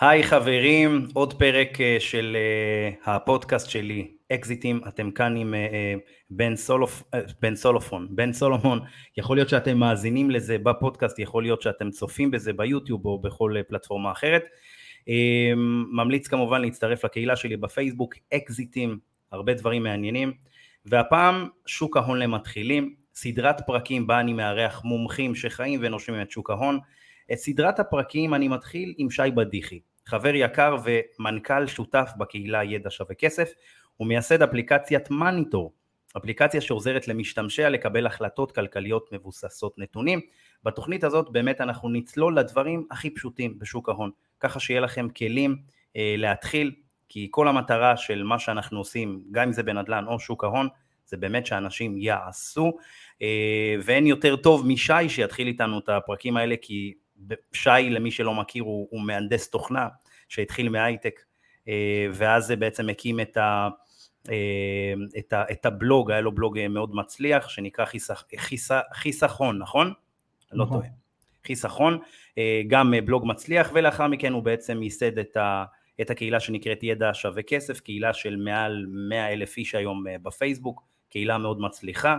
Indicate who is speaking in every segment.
Speaker 1: היי חברים, עוד פרק אה, של uh, הפודקאסט שלי, אקזיטים, אתם כאן עם uh, בן, סולופ, בן סולופון, בן סולומון, יכול להיות שאתם מאזינים לזה בפודקאסט, יכול להיות שאתם צופים בזה ביוטיוב או בכל פלטפורמה אחרת. ממליץ כמובן להצטרף לקהילה שלי בפייסבוק, אקזיטים, הרבה דברים מעניינים, והפעם שוק ההון למתחילים, סדרת פרקים בה אני מארח מומחים שחיים ונושמים את שוק ההון, את סדרת הפרקים אני מתחיל עם שי בדיחי, חבר יקר ומנכ"ל שותף בקהילה ידע שווה כסף, ומייסד אפליקציית מניטור, אפליקציה שעוזרת למשתמשיה לקבל החלטות כלכליות מבוססות נתונים. בתוכנית הזאת באמת אנחנו נצלול לדברים הכי פשוטים בשוק ההון, ככה שיהיה לכם כלים אה, להתחיל, כי כל המטרה של מה שאנחנו עושים, גם אם זה בנדל"ן או שוק ההון, זה באמת שאנשים יעשו, אה, ואין יותר טוב משי שיתחיל איתנו את הפרקים האלה, כי שי למי שלא מכיר הוא, הוא מהנדס תוכנה שהתחיל מהייטק אה, ואז זה בעצם הקים את, ה, אה, את, ה, את הבלוג, היה לו בלוג מאוד מצליח שנקרא חיסכ, חיסכ, חיסכון, נכון? לא נכון. לא טועה. חיסכון, אה, גם בלוג מצליח ולאחר מכן הוא בעצם ייסד את, ה, את הקהילה שנקראת ידע שווה כסף, קהילה של מעל 100 אלף איש היום בפייסבוק, קהילה מאוד מצליחה,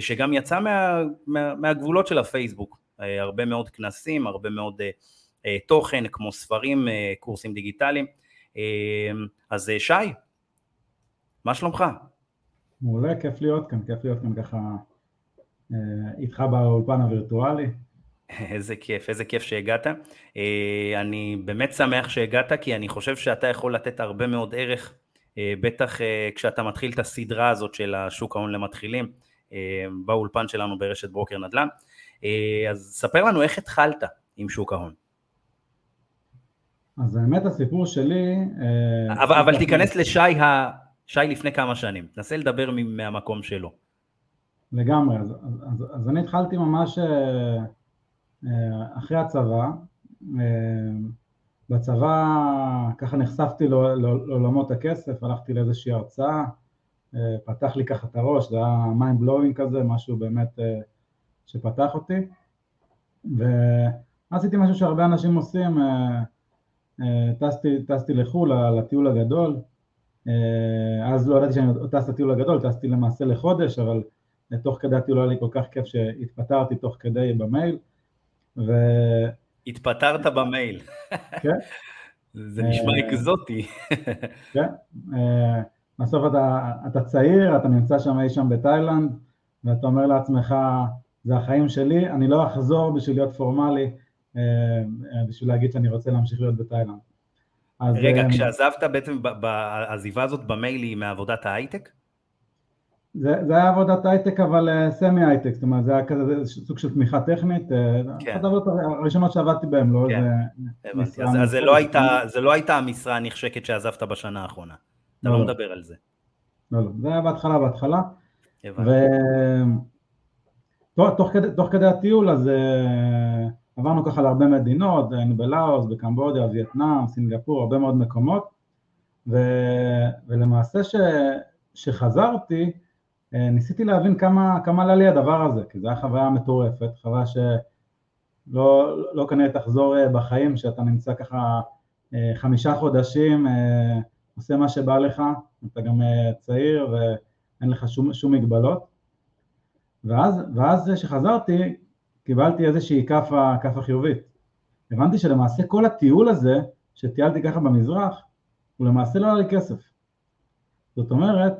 Speaker 1: שגם יצאה מה, מה, מהגבולות של הפייסבוק, הרבה מאוד כנסים, הרבה מאוד אה, אה, תוכן כמו ספרים, קורסים דיגיטליים. אז שי, מה שלומך?
Speaker 2: מעולה, כיף להיות כאן, כיף להיות כאן ככה איתך באולפן הווירטואלי.
Speaker 1: איזה כיף, איזה כיף שהגעת. אני באמת שמח שהגעת, כי אני חושב שאתה יכול לתת הרבה מאוד ערך, בטח כשאתה מתחיל את הסדרה הזאת של השוק ההון למתחילים, באולפן שלנו ברשת ברוקר נדל"ן. אה, אז ספר לנו איך התחלת עם שוק ההון.
Speaker 2: אז האמת הסיפור שלי...
Speaker 1: אה, אבל, אבל תיכנס לשי, ה... שי לפני כמה שנים, תנסה לדבר מהמקום שלו.
Speaker 2: לגמרי, אז, אז, אז אני התחלתי ממש אה, אחרי הצבא, בצבא ככה נחשפתי לעולמות הכסף, הלכתי לאיזושהי הרצאה, פתח לי ככה את הראש, זה היה mind blowing כזה, משהו באמת שפתח אותי, ועשיתי משהו שהרבה אנשים עושים, אה, אה, טסתי, טסתי לחו"ל לטיול הגדול, אה, אז לא ידעתי שאני טס לטיול הגדול, טסתי למעשה לחודש, אבל תוך כדי הטיול היה לי כל כך כיף שהתפטרתי תוך כדי במייל. ו...
Speaker 1: התפטרת במייל. כן. זה נשמע אקזוטי.
Speaker 2: כן. בסוף אתה, אתה צעיר, אתה נמצא שם אי שם בתאילנד, ואתה אומר לעצמך, זה החיים שלי, אני לא אחזור בשביל להיות פורמלי, אה, אה, בשביל להגיד שאני רוצה להמשיך להיות בתאילנד.
Speaker 1: אז, רגע, אה, כשעזבת בעצם, העזיבה הזאת במייל היא מעבודת ההייטק?
Speaker 2: זה, זה היה עבודת הייטק אבל semi הייטק, זאת אומרת זה היה כזה סוג של תמיכה טכנית, כן. אחת העבודות הראשונות שעבדתי בהן, לא כן.
Speaker 1: איזה משרה. אז זה לא, הייתה, זה לא הייתה המשרה הנחשקת שעזבת בשנה האחרונה, אתה לא, לא, לא מדבר על זה.
Speaker 2: לא, לא, זה היה בהתחלה, בהתחלה. הבנתי. תוך כדי, תוך כדי הטיול אז uh, עברנו ככה להרבה מדינות, היינו בלאוס, בקמבודיה, וייטנאם, סינגפור, הרבה מאוד מקומות. ו, ולמעשה ש, שחזרתי uh, ניסיתי להבין כמה, כמה עלה לי הדבר הזה, כי זו הייתה חוויה מטורפת, חוויה שלא לא כנראה תחזור uh, בחיים, שאתה נמצא ככה uh, חמישה חודשים, uh, עושה מה שבא לך, אתה גם uh, צעיר ואין לך שום, שום מגבלות ואז, ואז כשחזרתי, קיבלתי איזושהי כאפה, כאפה חיובית. הבנתי שלמעשה כל הטיול הזה, שטיילתי ככה במזרח, הוא למעשה לא היה לי כסף. זאת אומרת,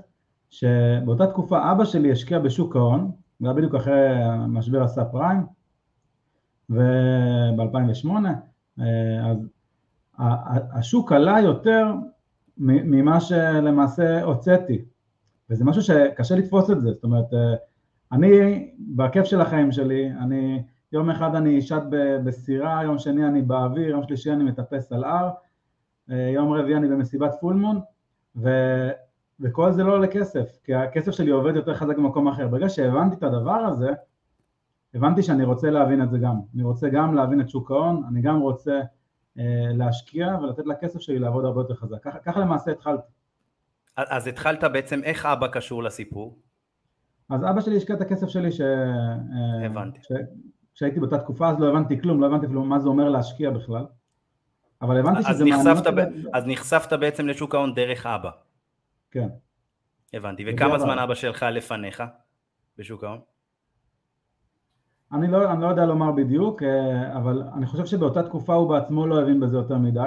Speaker 2: שבאותה תקופה אבא שלי השקיע בשוק ההון, זה היה בדיוק אחרי משבר הסאב פריים, וב-2008, אז השוק עלה יותר ממה שלמעסה הוצאתי, וזה משהו שקשה לתפוס את זה, זאת אומרת, אני, בכיף של החיים שלי, אני, יום אחד אני שט בסירה, יום שני אני באוויר, יום שלישי אני מטפס על הר, אה, יום רביעי אני במסיבת פולמון, ו, וכל זה לא עולה כסף, כי הכסף שלי עובד יותר חזק במקום אחר. ברגע שהבנתי את הדבר הזה, הבנתי שאני רוצה להבין את זה גם. אני רוצה גם להבין את שוק ההון, אני גם רוצה אה, להשקיע ולתת לכסף שלי לעבוד הרבה יותר חזק. ככה, למעשה התחלתי.
Speaker 1: אז התחלת בעצם, איך אבא קשור לסיפור?
Speaker 2: אז אבא שלי השקיע את הכסף שלי ש... הבנתי. ש... כשהייתי באותה תקופה אז לא הבנתי כלום, לא הבנתי אפילו מה זה אומר להשקיע בכלל. אבל הבנתי שזה
Speaker 1: נחשפת,
Speaker 2: מעניין
Speaker 1: ב... אז נחשפת בעצם לשוק ההון דרך אבא.
Speaker 2: כן.
Speaker 1: הבנתי. וכמה
Speaker 2: אבל-
Speaker 1: זמן אבא שלך לפניך בשוק ההון?
Speaker 2: אני לא, אני לא יודע לומר בדיוק, אה, אבל אני חושב שבאותה תקופה הוא בעצמו לא הבין בזה יותר מדי.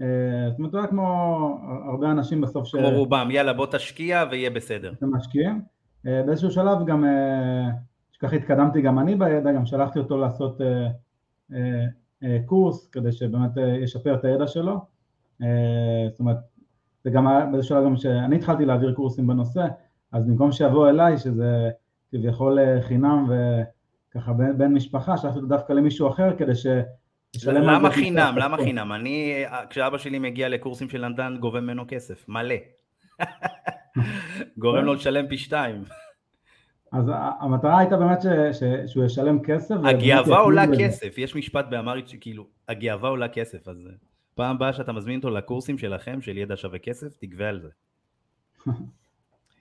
Speaker 2: אה, זאת אומרת, הוא היה כמו הרבה אנשים בסוף ש...
Speaker 1: כמו רובם, יאללה בוא תשקיע ויהיה בסדר.
Speaker 2: שמשקיעים. אה, באיזשהו שלב גם, אה, שככה התקדמתי גם אני בידע, גם שלחתי אותו לעשות אה, אה, אה, קורס כדי שבאמת אה, ישפר את הידע שלו. אה, זאת אומרת, זה גם היה באיזשהו שלב גם שאני התחלתי להעביר קורסים בנושא, אז במקום שיבוא אליי, שזה כביכול אה, חינם וככה בן, בן משפחה, שלחתי אותו דווקא למישהו אחר כדי ש...
Speaker 1: למה חינם? למה חינם? אני, כשאבא שלי מגיע לקורסים של נדל"ן, גובה ממנו כסף, מלא. גורם לו לשלם פי שתיים.
Speaker 2: אז המטרה הייתה באמת ש, ש, שהוא ישלם כסף.
Speaker 1: הגאווה עולה. כסף, יש משפט באמרית שכאילו, הגאווה עולה כסף, אז פעם הבאה שאתה מזמין אותו לקורסים שלכם, של ידע שווה כסף, תגבה על זה.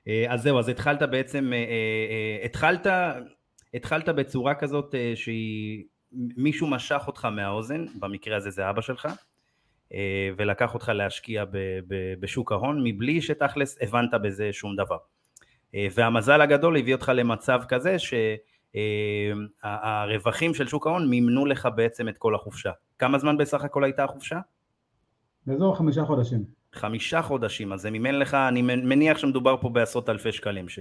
Speaker 1: אה, אז זהו, אז התחלת בעצם, אה, אה, התחלת, התחלת בצורה כזאת שהיא, מישהו משך אותך מהאוזן, במקרה הזה זה אבא שלך, ולקח אותך להשקיע ב, ב, בשוק ההון, מבלי שתכלס הבנת בזה שום דבר. אה, והמזל הגדול הביא אותך למצב כזה שהרווחים של שוק ההון מימנו לך בעצם את כל החופשה. כמה זמן בסך הכל הייתה החופשה?
Speaker 2: באזור חמישה חודשים.
Speaker 1: חמישה חודשים, אז זה מימן לך, אני מניח שמדובר פה בעשרות אלפי שקלים ש...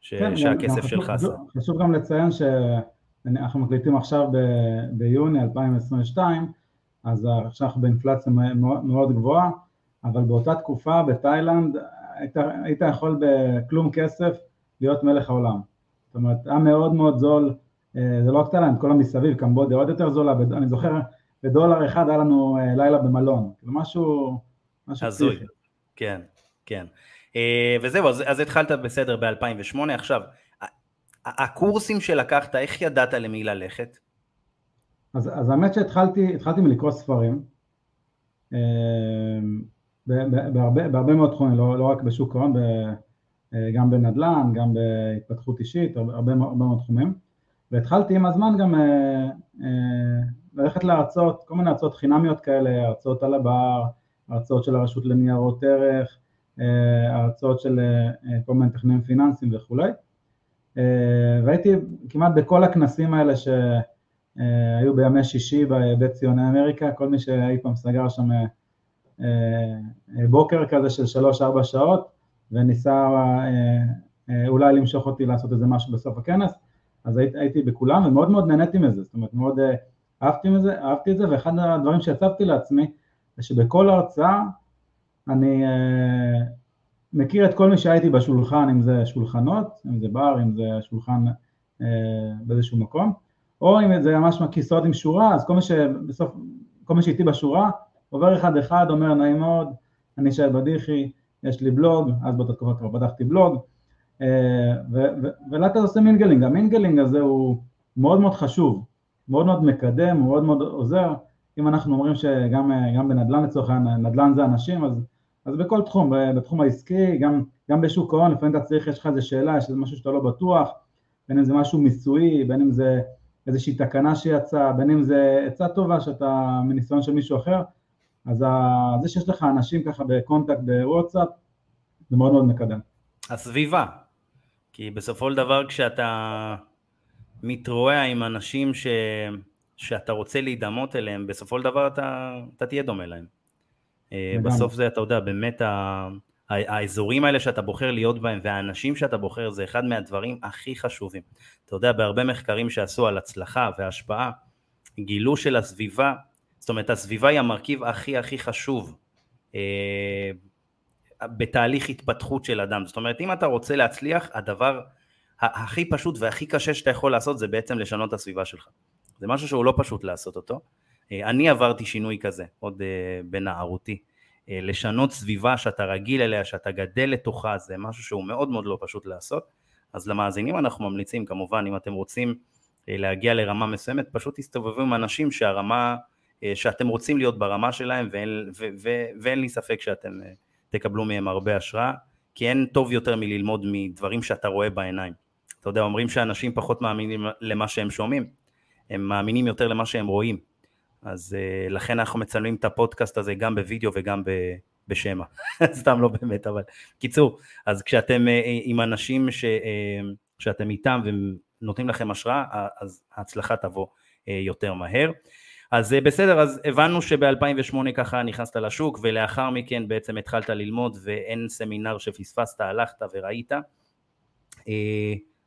Speaker 1: ש...
Speaker 2: כן,
Speaker 1: שהכסף שלך עשה.
Speaker 2: חשוב גם לציין שאנחנו מקליטים עכשיו ב- ביוני 2022, אז עכשיו אנחנו באינפלציה מאוד גבוהה, אבל באותה תקופה בתאילנד היית, היית יכול בכלום כסף להיות מלך העולם. זאת אומרת, היה מאוד מאוד זול, אה, זה לא רק תאילנד, כל המסביב, קמבודיה עוד יותר זולה, אני זוכר, בדולר אחד היה לנו אה, לילה במלון, כאילו משהו, משהו
Speaker 1: הזוי. כן, כן. אה, וזהו, אז, אז התחלת בסדר ב-2008, עכשיו, הקורסים שלקחת, איך ידעת למי ללכת?
Speaker 2: אז, אז האמת שהתחלתי התחלתי מלקרוא ספרים, אה, בהרבה, בהרבה מאוד תחומים, לא, לא רק בשוק ההון, אה, גם בנדל"ן, גם בהתפתחות אישית, הרבה, הרבה מאוד תחומים, והתחלתי עם הזמן גם אה, ללכת להרצאות, כל מיני הרצאות חינמיות כאלה, הרצאות על הבר, הרצאות של הרשות לניירות ערך, אה, הרצאות של כל מיני טכנאים פיננסיים וכולי, והייתי כמעט בכל הכנסים האלה ש... היו בימי שישי בבית ציוני אמריקה, כל מי שאי פעם סגר שם אה, אה, בוקר כזה של שלוש-ארבע שעות, וניסה אה, אה, אולי למשוך אותי לעשות איזה משהו בסוף הכנס, אז הייתי, בכולם ומאוד מאוד נהניתי מזה, זאת אומרת מאוד אה, אהבתי, מזה, אהבתי את זה, ואחד הדברים שהצבתי לעצמי, זה שבכל הרצאה אני אה, מכיר את כל מי שהייתי בשולחן, אם זה שולחנות, אם זה בר, אם זה שולחן אה, באיזשהו מקום, או אם זה ממש כיסאות עם שורה, אז כל מי שבסוף, כל מי שאיתי בשורה, עובר אחד אחד, אומר נעים מאוד, אני שי בדיחי, יש לי בלוג, אז באותה תקופה כבר פתחתי בלוג, אה, ולאט לאט עושה mingling, ה mingling הזה הוא מאוד מאוד חשוב, מאוד מאוד מקדם, הוא מאוד מאוד עוזר, אם אנחנו אומרים שגם אה, בנדל"ן לצורך העניין, נדל"ן זה אנשים, אז, אז בכל תחום, בתחום העסקי, גם, גם בשוק ההון, לפעמים אתה צריך, יש לך איזה שאלה, יש איזה משהו שאתה לא בטוח, בין אם זה משהו מיסויי, בין אם זה איזושהי תקנה שיצאה, בין אם זה עצה טובה שאתה מניסיון של מישהו אחר, אז זה שיש לך אנשים ככה ב contact בוואטסאפ, זה מאוד מאוד מקדם.
Speaker 1: הסביבה. כי בסופו של דבר כשאתה מתרועע עם אנשים ש... שאתה רוצה להידמות אליהם, בסופו של דבר אתה, אתה תהיה דומה להם. אה. בסוף זה, אתה יודע, באמת ה... האזורים האלה שאתה בוחר להיות בהם והאנשים שאתה בוחר זה אחד מהדברים הכי חשובים. אתה יודע, בהרבה מחקרים שעשו על הצלחה והשפעה, גילו של הסביבה, זאת אומרת הסביבה היא המרכיב הכי הכי חשוב אה, בתהליך התפתחות של אדם. זאת אומרת, אם אתה רוצה להצליח, הדבר הכי פשוט והכי קשה שאתה יכול לעשות זה בעצם לשנות את הסביבה שלך. זה משהו שהוא לא פשוט לעשות אותו. אה, אני עברתי שינוי כזה, עוד אה, בנערותי. אה, לשנות סביבה שאתה רגיל אליה, שאתה גדל לתוכה, זה משהו שהוא מאוד מאוד לא פשוט לעשות. אז למאזינים אנחנו ממליצים, כמובן, אם אתם רוצים אה, להגיע לרמה מסוימת, פשוט תסתובבו עם אנשים שהרמה, אה, שאתם רוצים להיות ברמה שלהם, ואין, ו, ו, ואין לי ספק שאתם תקבלו מהם הרבה השראה, כי אין טוב יותר מללמוד מדברים שאתה רואה בעיניים. אתה יודע, אומרים שאנשים פחות מאמינים למה שהם שומעים, הם מאמינים יותר למה שהם רואים. אז uh, לכן אנחנו מצלמים את הפודקאסט הזה גם בווידאו וגם ב, בשמע, סתם לא באמת, אבל קיצור, אז כשאתם uh, עם אנשים ש, uh, שאתם איתם ונותנים לכם השראה, אז ההצלחה תבוא uh, יותר מהר. אז uh, בסדר, אז הבנו שב-2008 ככה נכנסת לשוק, ולאחר מכן בעצם התחלת ללמוד ואין סמינר שפספסת, הלכת וראית. Uh,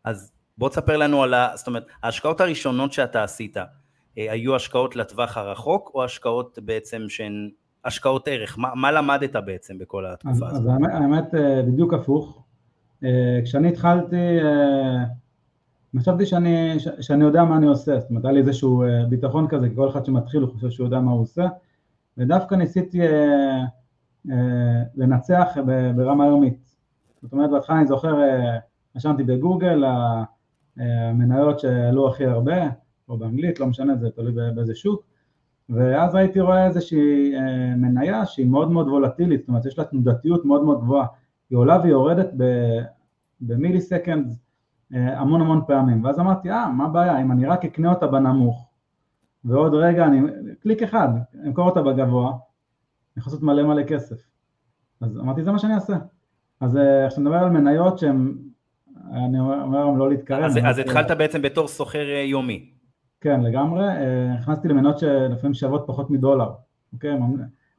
Speaker 1: אז בוא תספר לנו על ה... זאת אומרת, ההשקעות הראשונות שאתה עשית, היו השקעות לטווח הרחוק, או השקעות בעצם שהן השקעות ערך? מה, מה למדת בעצם בכל התקופה
Speaker 2: הזאת? אז האמת, האמת אה, בדיוק הפוך. אה, כשאני התחלתי, חשבתי שאני, שאני יודע מה אני עושה, זאת אומרת, היה לי איזשהו ביטחון כזה, כי כל אחד שמתחיל הוא חושב שהוא יודע מה הוא עושה, ודווקא ניסיתי לנצח ברמה יומית. זאת אומרת, בהתחלה אני זוכר, רשמתי בגוגל, המניות שעלו הכי הרבה, או באנגלית, לא משנה, זה תלוי באיזה שוק, ואז הייתי רואה איזושהי אה, מניה שהיא מאוד מאוד וולטילית, זאת אומרת יש לה תנודתיות מאוד מאוד גבוהה, היא עולה ויורדת ב millisecond אה, המון המון פעמים, ואז אמרתי, אה, מה הבעיה, אם אני רק אקנה אותה בנמוך, ועוד רגע אני, קליק אחד, אמכור אותה בגבוה, אני יכול לעשות מלא מלא כסף. אז אמרתי, זה מה שאני אעשה. אז אה, כשאתה מדבר על מניות שהן, אני אומר להם לא להתקרב.
Speaker 1: אז, אז התחלת בעצם בתור סוחר יומי.
Speaker 2: כן, לגמרי. אה, נכנסתי למניות שלפעמים שוות פחות מדולר, אוקיי?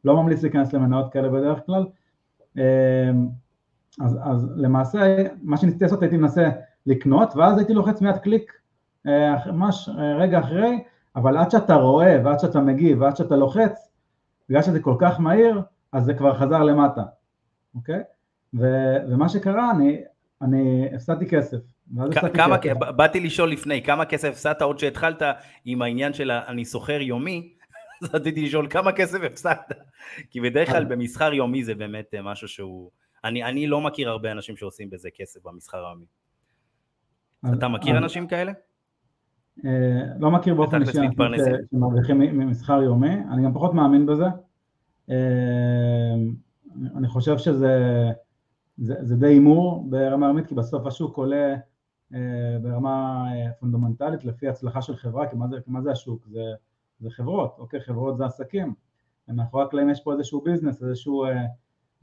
Speaker 2: לא ממליץ להיכנס למניות כאלה בדרך כלל. אה, אז, אז למעשה, מה שניסיתי לעשות הייתי מנסה לקנות, ואז הייתי לוחץ מיד קליק אה, ממש רגע אחרי, אבל עד שאתה רואה, ועד שאתה מגיב, ועד שאתה לוחץ, בגלל שזה כל כך מהיר, אז זה כבר חזר למטה, אוקיי? ו, ומה שקרה, אני, אני הפסדתי כסף.
Speaker 1: כמה, באתי לשאול לפני, כמה כסף הפסדת עוד שהתחלת עם העניין של אני סוחר יומי, אז רציתי לשאול כמה כסף הפסדת, כי בדרך כלל במסחר יומי זה באמת אה, משהו שהוא, אני, אני לא מכיר הרבה אנשים שעושים בזה כסף במסחר היומי. אתה מכיר אנשים כאלה?
Speaker 2: אה, לא מכיר באופן אישי שמרוויחים ממסחר יומי, אני גם פחות מאמין בזה. אה, אני חושב שזה זה די הימור ברמה יומית, כי בסוף השוק עולה ברמה אה, פונדמנטלית לפי הצלחה של חברה, כי מה זה, מה זה השוק? זה, זה חברות, אוקיי? חברות זה עסקים. מאחורי הקלעים יש פה איזשהו ביזנס, איזשהו אה,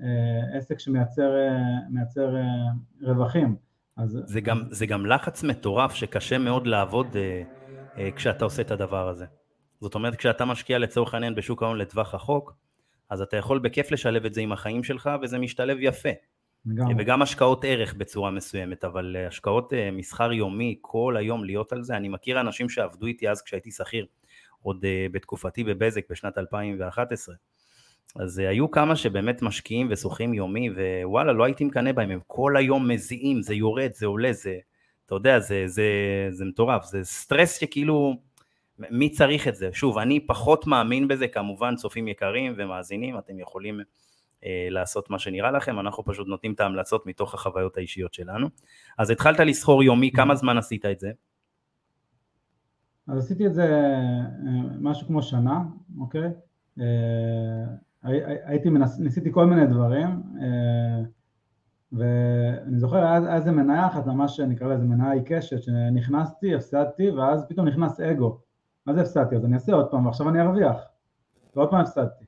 Speaker 2: אה, עסק שמייצר אה, אה, רווחים. אז...
Speaker 1: זה, גם, זה גם לחץ מטורף שקשה מאוד לעבוד אה, אה, כשאתה עושה את הדבר הזה. זאת אומרת, כשאתה משקיע לצורך העניין בשוק ההון לטווח רחוק, אז אתה יכול בכיף לשלב את זה עם החיים שלך, וזה משתלב יפה. לגמרי. וגם השקעות ערך בצורה מסוימת, אבל אה, השקעות אה, מסחר יומי, כל היום להיות על זה, אני מכיר אנשים שעבדו איתי אז כשהייתי שכיר, עוד אה, בתקופתי בבזק בשנת 2011. אז היו כמה שבאמת משקיעים ושוחים יומי, ווואלה, לא הייתי מקנא בהם, הם כל היום מזיעים, זה יורד, זה עולה, זה, אתה יודע, זה, זה, זה מטורף, זה סטרס שכאילו, מי צריך את זה? שוב, אני פחות מאמין בזה, כמובן, צופים יקרים ומאזינים, אתם יכולים לעשות מה שנראה לכם, אנחנו פשוט נותנים את ההמלצות מתוך החוויות האישיות שלנו. אז התחלת לסחור יומי, כמה זמן עשית את זה?
Speaker 2: אז עשיתי את זה אה, משהו כמו שנה, אוקיי? אה, הייתי מנס... ניסיתי כל מיני דברים, ואני זוכר, אז איזה מניה אחת, ממש נקרא לזה מניה עיקשת, שנכנסתי, הפסדתי, ואז פתאום נכנס אגו. מה זה הפסדתי? אז אני אעשה עוד פעם, ועכשיו אני ארוויח. ועוד פעם הפסדתי.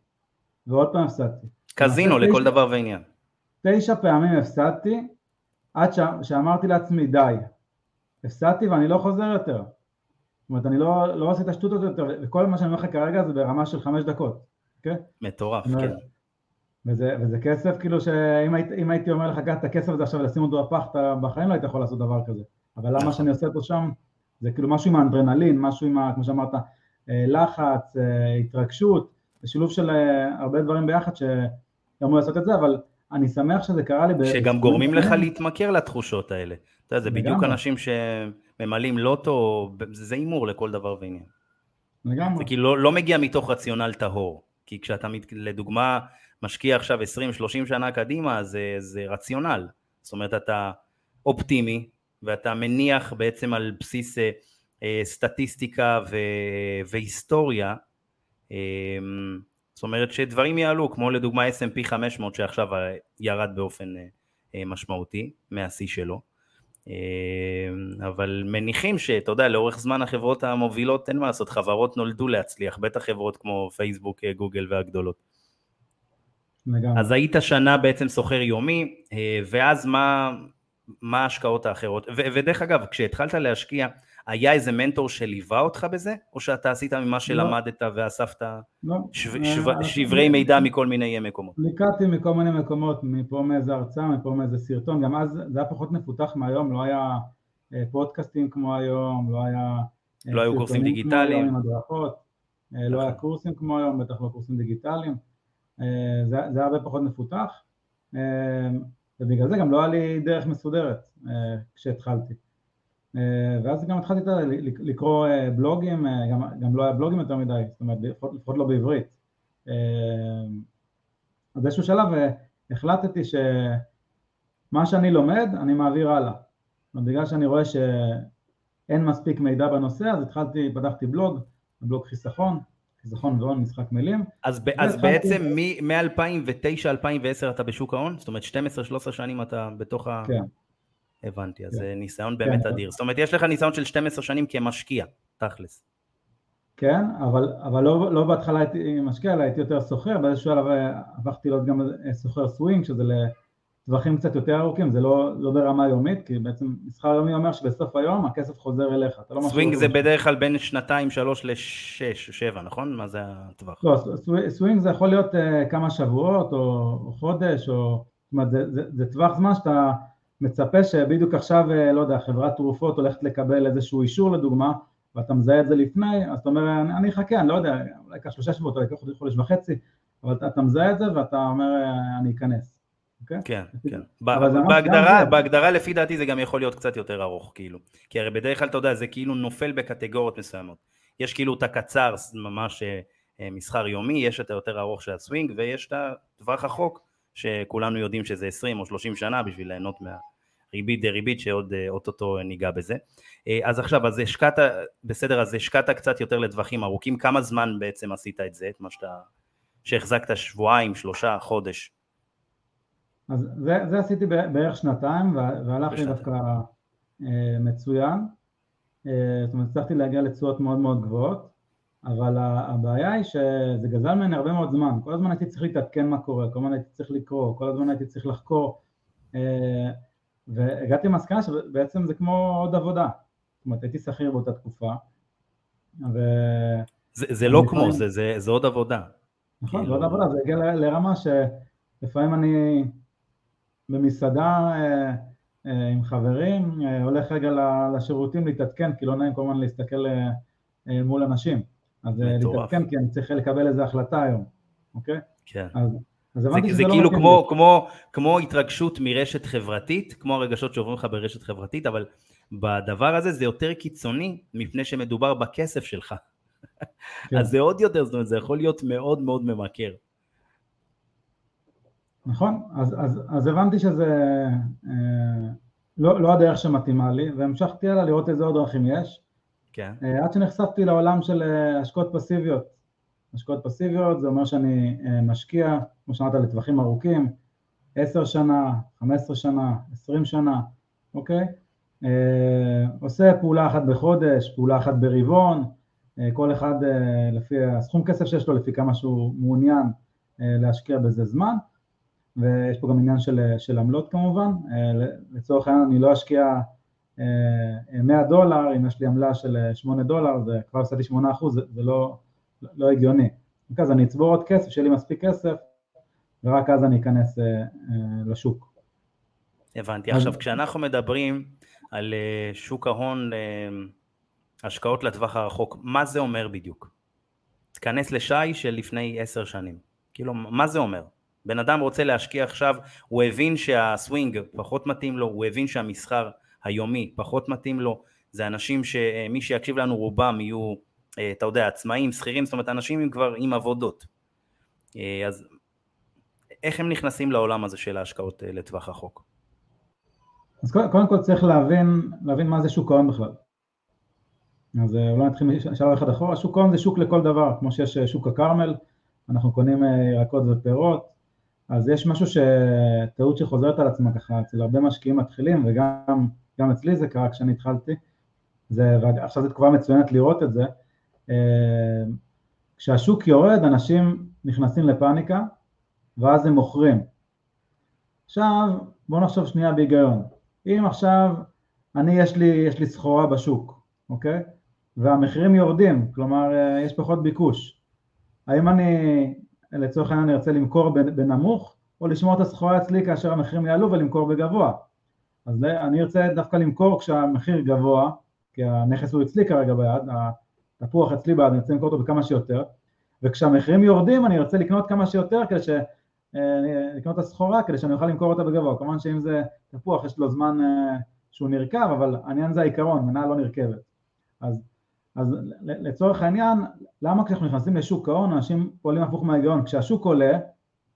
Speaker 2: ועוד פעם הפסדתי.
Speaker 1: קזינו לכל תשע, דבר ועניין.
Speaker 2: תשע פעמים הפסדתי, עד ש... שאמרתי לעצמי די, הפסדתי ואני לא חוזר יותר. זאת אומרת, אני לא, לא עושה את השטות הזאת יותר, וכל מה שאני אומר לך כרגע זה ברמה של חמש דקות, אוקיי?
Speaker 1: מטורף, כן.
Speaker 2: וזה, וזה כסף, כאילו שאם היית, הייתי אומר לך, קח את הכסף הזה עכשיו ולשים אותו בפח, אתה בחיים לא היית יכול לעשות דבר כזה. אבל למה נכון. שאני עושה אותו שם, זה כאילו משהו עם האנדרנלין, משהו עם, כמו שאמרת, אה, לחץ, אה, התרגשות, זה שילוב של אה, הרבה דברים ביחד ש... אמור לעשות את זה, אבל אני שמח שזה קרה לי.
Speaker 1: שגם גורמים לך להתמכר לתחושות האלה. אתה יודע, זה בדיוק אנשים שממלאים לוטו, זה הימור לכל דבר ועניין. לגמרי. זה כאילו לא, לא מגיע מתוך רציונל טהור. כי כשאתה, לדוגמה, משקיע עכשיו 20-30 שנה קדימה, זה, זה רציונל. זאת אומרת, אתה אופטימי, ואתה מניח בעצם על בסיס אה, אה, סטטיסטיקה ו, והיסטוריה, אה, זאת אומרת שדברים יעלו, כמו לדוגמה S&P 500 שעכשיו ירד באופן אה, משמעותי מהשיא שלו, אבל מניחים שאתה יודע, לאורך זמן החברות המובילות, אין מה לעשות, חברות נולדו להצליח, בטח חברות כמו פייסבוק, גוגל והגדולות. לגמרי. אז היית שנה בעצם סוחר יומי, ואז מה, מה ההשקעות האחרות? ו- ודרך אגב, כשהתחלת להשקיע, היה איזה מנטור שליווה אותך בזה, או שאתה עשית ממה שלמדת לא. ואספת לא. שו, שו, אה, שברי מידע מכל מיני מקומות?
Speaker 2: ליקטתי מכל מיני מקומות, מפה מאיזה הרצאה, מפה מאיזה סרטון, גם אז זה היה פחות מפותח מהיום, לא היה אה, פודקאסטים כמו היום, לא היה...
Speaker 1: אה, לא היו קורסים דיגיטליים.
Speaker 2: כמו הדרכות, לא היה נכון. קורסים כמו היום, בטח לא קורסים דיגיטליים, זה, זה היה הרבה פחות מפותח, ובגלל זה גם לא היה לי דרך מסודרת כשהתחלתי. אה, ואז גם התחלתי לקרוא אה, בלוגים, אה, גם, גם לא היה בלוגים יותר מדי, זאת אומרת לפחות, לפחות לא בעברית. אז באיזשהו שלב החלטתי שמה שאני לומד אני מעביר הלאה. בגלל שאני רואה שאין מספיק מידע בנושא אז התחלתי, פתחתי בלוג, בלוג חיסכון, חיסכון והון משחק מילים.
Speaker 1: אז, ב- אז בעצם מ-2009-2010 אתה בשוק ההון? זאת אומרת 12-13 שנים אתה בתוך ה...
Speaker 2: כן.
Speaker 1: הבנתי, אז זה כן. ניסיון באמת כן. אדיר. זאת אומרת, יש לך ניסיון של 12 שנים כמשקיע, תכלס.
Speaker 2: כן, אבל, אבל לא, לא בהתחלה הייתי משקיע, אלא הייתי יותר סוחר, באיזשהו שלב הפכתי להיות גם סוחר סווינג, שזה לטווחים קצת יותר ארוכים, זה לא, לא ברמה יומית, כי בעצם מסחר יומי אומר שבסוף היום הכסף חוזר אליך.
Speaker 1: לא סווינג זה בדרך כלל בין שנתיים, שלוש לשש, שבע, נכון? מה זה הטווח?
Speaker 2: לא, סווינג זה יכול להיות אה, כמה שבועות או, או חודש, או... זאת אומרת, זה, זה, זה טווח זמן שאתה... מצפה שבדיוק עכשיו, אה, לא יודע, חברת תרופות הולכת לקבל איזשהו אישור לדוגמה, ואתה מזהה את זה לפני, אז אתה אומר, אני אחכה, אני לא יודע, אולי ייקח שלושה שבועות, אולי ייקח חודש וחצי, אבל אתה מזהה את זה ואתה אומר, אה, אני אכנס.
Speaker 1: אוקיי? כן, כן. בהגדרה, בהגדרה לפי דעתי זה גם יכול להיות קצת יותר ארוך, כאילו. כי הרי בדרך כלל אתה יודע, זה כאילו נופל בקטגוריות מסוימות. יש כאילו את הקצר, ממש אה, מסחר יומי, יש את היותר ארוך של הסווינג, ויש את הטווח החוק, שכולנו יודעים שזה 20 או 30 שנה בשביל ליהנות מהריבית דריבית שעוד אה, אוטוטו ניגע בזה. אה, אז עכשיו, אז השקעת, בסדר, אז השקעת קצת יותר לטווחים ארוכים, כמה זמן בעצם עשית את זה, את מה שאתה, שהחזקת שבועיים, שלושה, חודש?
Speaker 2: אז זה, זה עשיתי בערך שנתיים, והלך לי דווקא אה, מצוין, אה, זאת אומרת הצלחתי להגיע לתשואות מאוד מאוד גבוהות, אבל הבעיה היא שזה גזל ממני הרבה מאוד זמן, כל הזמן הייתי צריך להתעדכן מה קורה, כל הזמן הייתי צריך לקרוא, כל הזמן הייתי צריך לחקור, אה, והגעתי למסקנה שבעצם זה כמו עוד עבודה, זאת אומרת הייתי שכיר באותה תקופה, ו...
Speaker 1: זה, זה לא כמו, זה, זה, זה עוד עבודה.
Speaker 2: נכון, כאילו... זה עוד עבודה, זה הגיע לרמה שלפעמים אני במסעדה אה, אה, עם חברים, הולך רגע לשירותים להתעדכן, כי לא נעים כל הזמן להסתכל מול אנשים. אז אה, להתעדכן כי אני צריך לקבל איזה החלטה היום, אוקיי?
Speaker 1: כן. אז, אז זה, זה לא כאילו כמו, כמו, כמו התרגשות מרשת חברתית, כמו הרגשות שעוברים לך ברשת חברתית, אבל בדבר הזה זה יותר קיצוני מפני שמדובר בכסף שלך. כן. אז זה עוד יותר, זאת אומרת, זה יכול להיות מאוד מאוד ממכר.
Speaker 2: נכון, אז, אז, אז הבנתי שזה אה, לא, לא הדרך שמתאימה לי, והמשכתי הלאה לראות איזה עוד דרכים יש.
Speaker 1: כן.
Speaker 2: עד שנחשפתי לעולם של אה, השקעות פסיביות. השקעות פסיביות זה אומר שאני אה, משקיע, כמו שאמרת, לטווחים ארוכים, 10 שנה, 15 שנה, 20 שנה, אוקיי? אה, עושה פעולה אחת בחודש, פעולה אחת ברבעון, כל אחד לפי הסכום כסף שיש לו, לפי כמה שהוא מעוניין להשקיע בזה זמן, ויש פה גם עניין של, של עמלות כמובן, לצורך העניין אני לא אשקיע 100 דולר, אם יש לי עמלה של 8 דולר, זה כבר עשיתי 8 אחוז, זה, זה לא, לא הגיוני. אז אני אצבור עוד כסף, שיהיה לי מספיק כסף, ורק אז אני אכנס אה, אה, לשוק.
Speaker 1: הבנתי. אז... עכשיו, כשאנחנו מדברים על אה, שוק ההון, השקעות לטווח הרחוק, מה זה אומר בדיוק? תיכנס לשי של לפני עשר שנים. כאילו, מה זה אומר? בן אדם רוצה להשקיע עכשיו, הוא הבין שהסווינג פחות מתאים לו, הוא הבין שהמסחר היומי פחות מתאים לו, זה אנשים שמי שיקשיב לנו רובם יהיו, אה, אתה יודע, עצמאים, שכירים, זאת אומרת אנשים עם כבר עם עבודות. אה, אז איך הם נכנסים לעולם הזה של ההשקעות אה, לטווח רחוק?
Speaker 2: אז קודם כל צריך להבין, להבין מה זה שוק ההון בכלל. אז אולי נתחיל משלב אחד אחורה, שוק ההון זה שוק לכל דבר, כמו שיש שוק הכרמל, אנחנו קונים ירקות ופירות, אז יש משהו שטעות שחוזרת על עצמה ככה אצל הרבה משקיעים מתחילים וגם גם אצלי זה קרה כשאני התחלתי, זה, ועכשיו זו תקופה מצוינת לראות את זה, אה, כשהשוק יורד אנשים נכנסים לפאניקה ואז הם מוכרים. עכשיו בואו נחשוב שנייה בהיגיון, אם עכשיו אני יש לי, יש לי סחורה בשוק, אוקיי? והמחירים יורדים, כלומר אה, יש פחות ביקוש, האם אני לצורך העניין ארצה למכור בנמוך או לשמור את הסחורה אצלי כאשר המחירים יעלו ולמכור בגבוה? אז אני ארצה דווקא למכור כשהמחיר גבוה, כי הנכס הוא אצלי כרגע ביד, התפוח אצלי ביד, אני רוצה למכור אותו בכמה שיותר, וכשהמחירים יורדים אני ארצה לקנות כמה שיותר כדי ש... אה, לקנות את הסחורה כדי שאני אוכל למכור אותה בגבוה, כמובן שאם זה תפוח יש לו זמן אה, שהוא נרקב, אבל העניין זה העיקרון, מנה לא נרכבת. אז, אז לצורך העניין, למה כשאנחנו נכנסים לשוק ההון אנשים פועלים הפוך מההיגיון? כשהשוק עולה,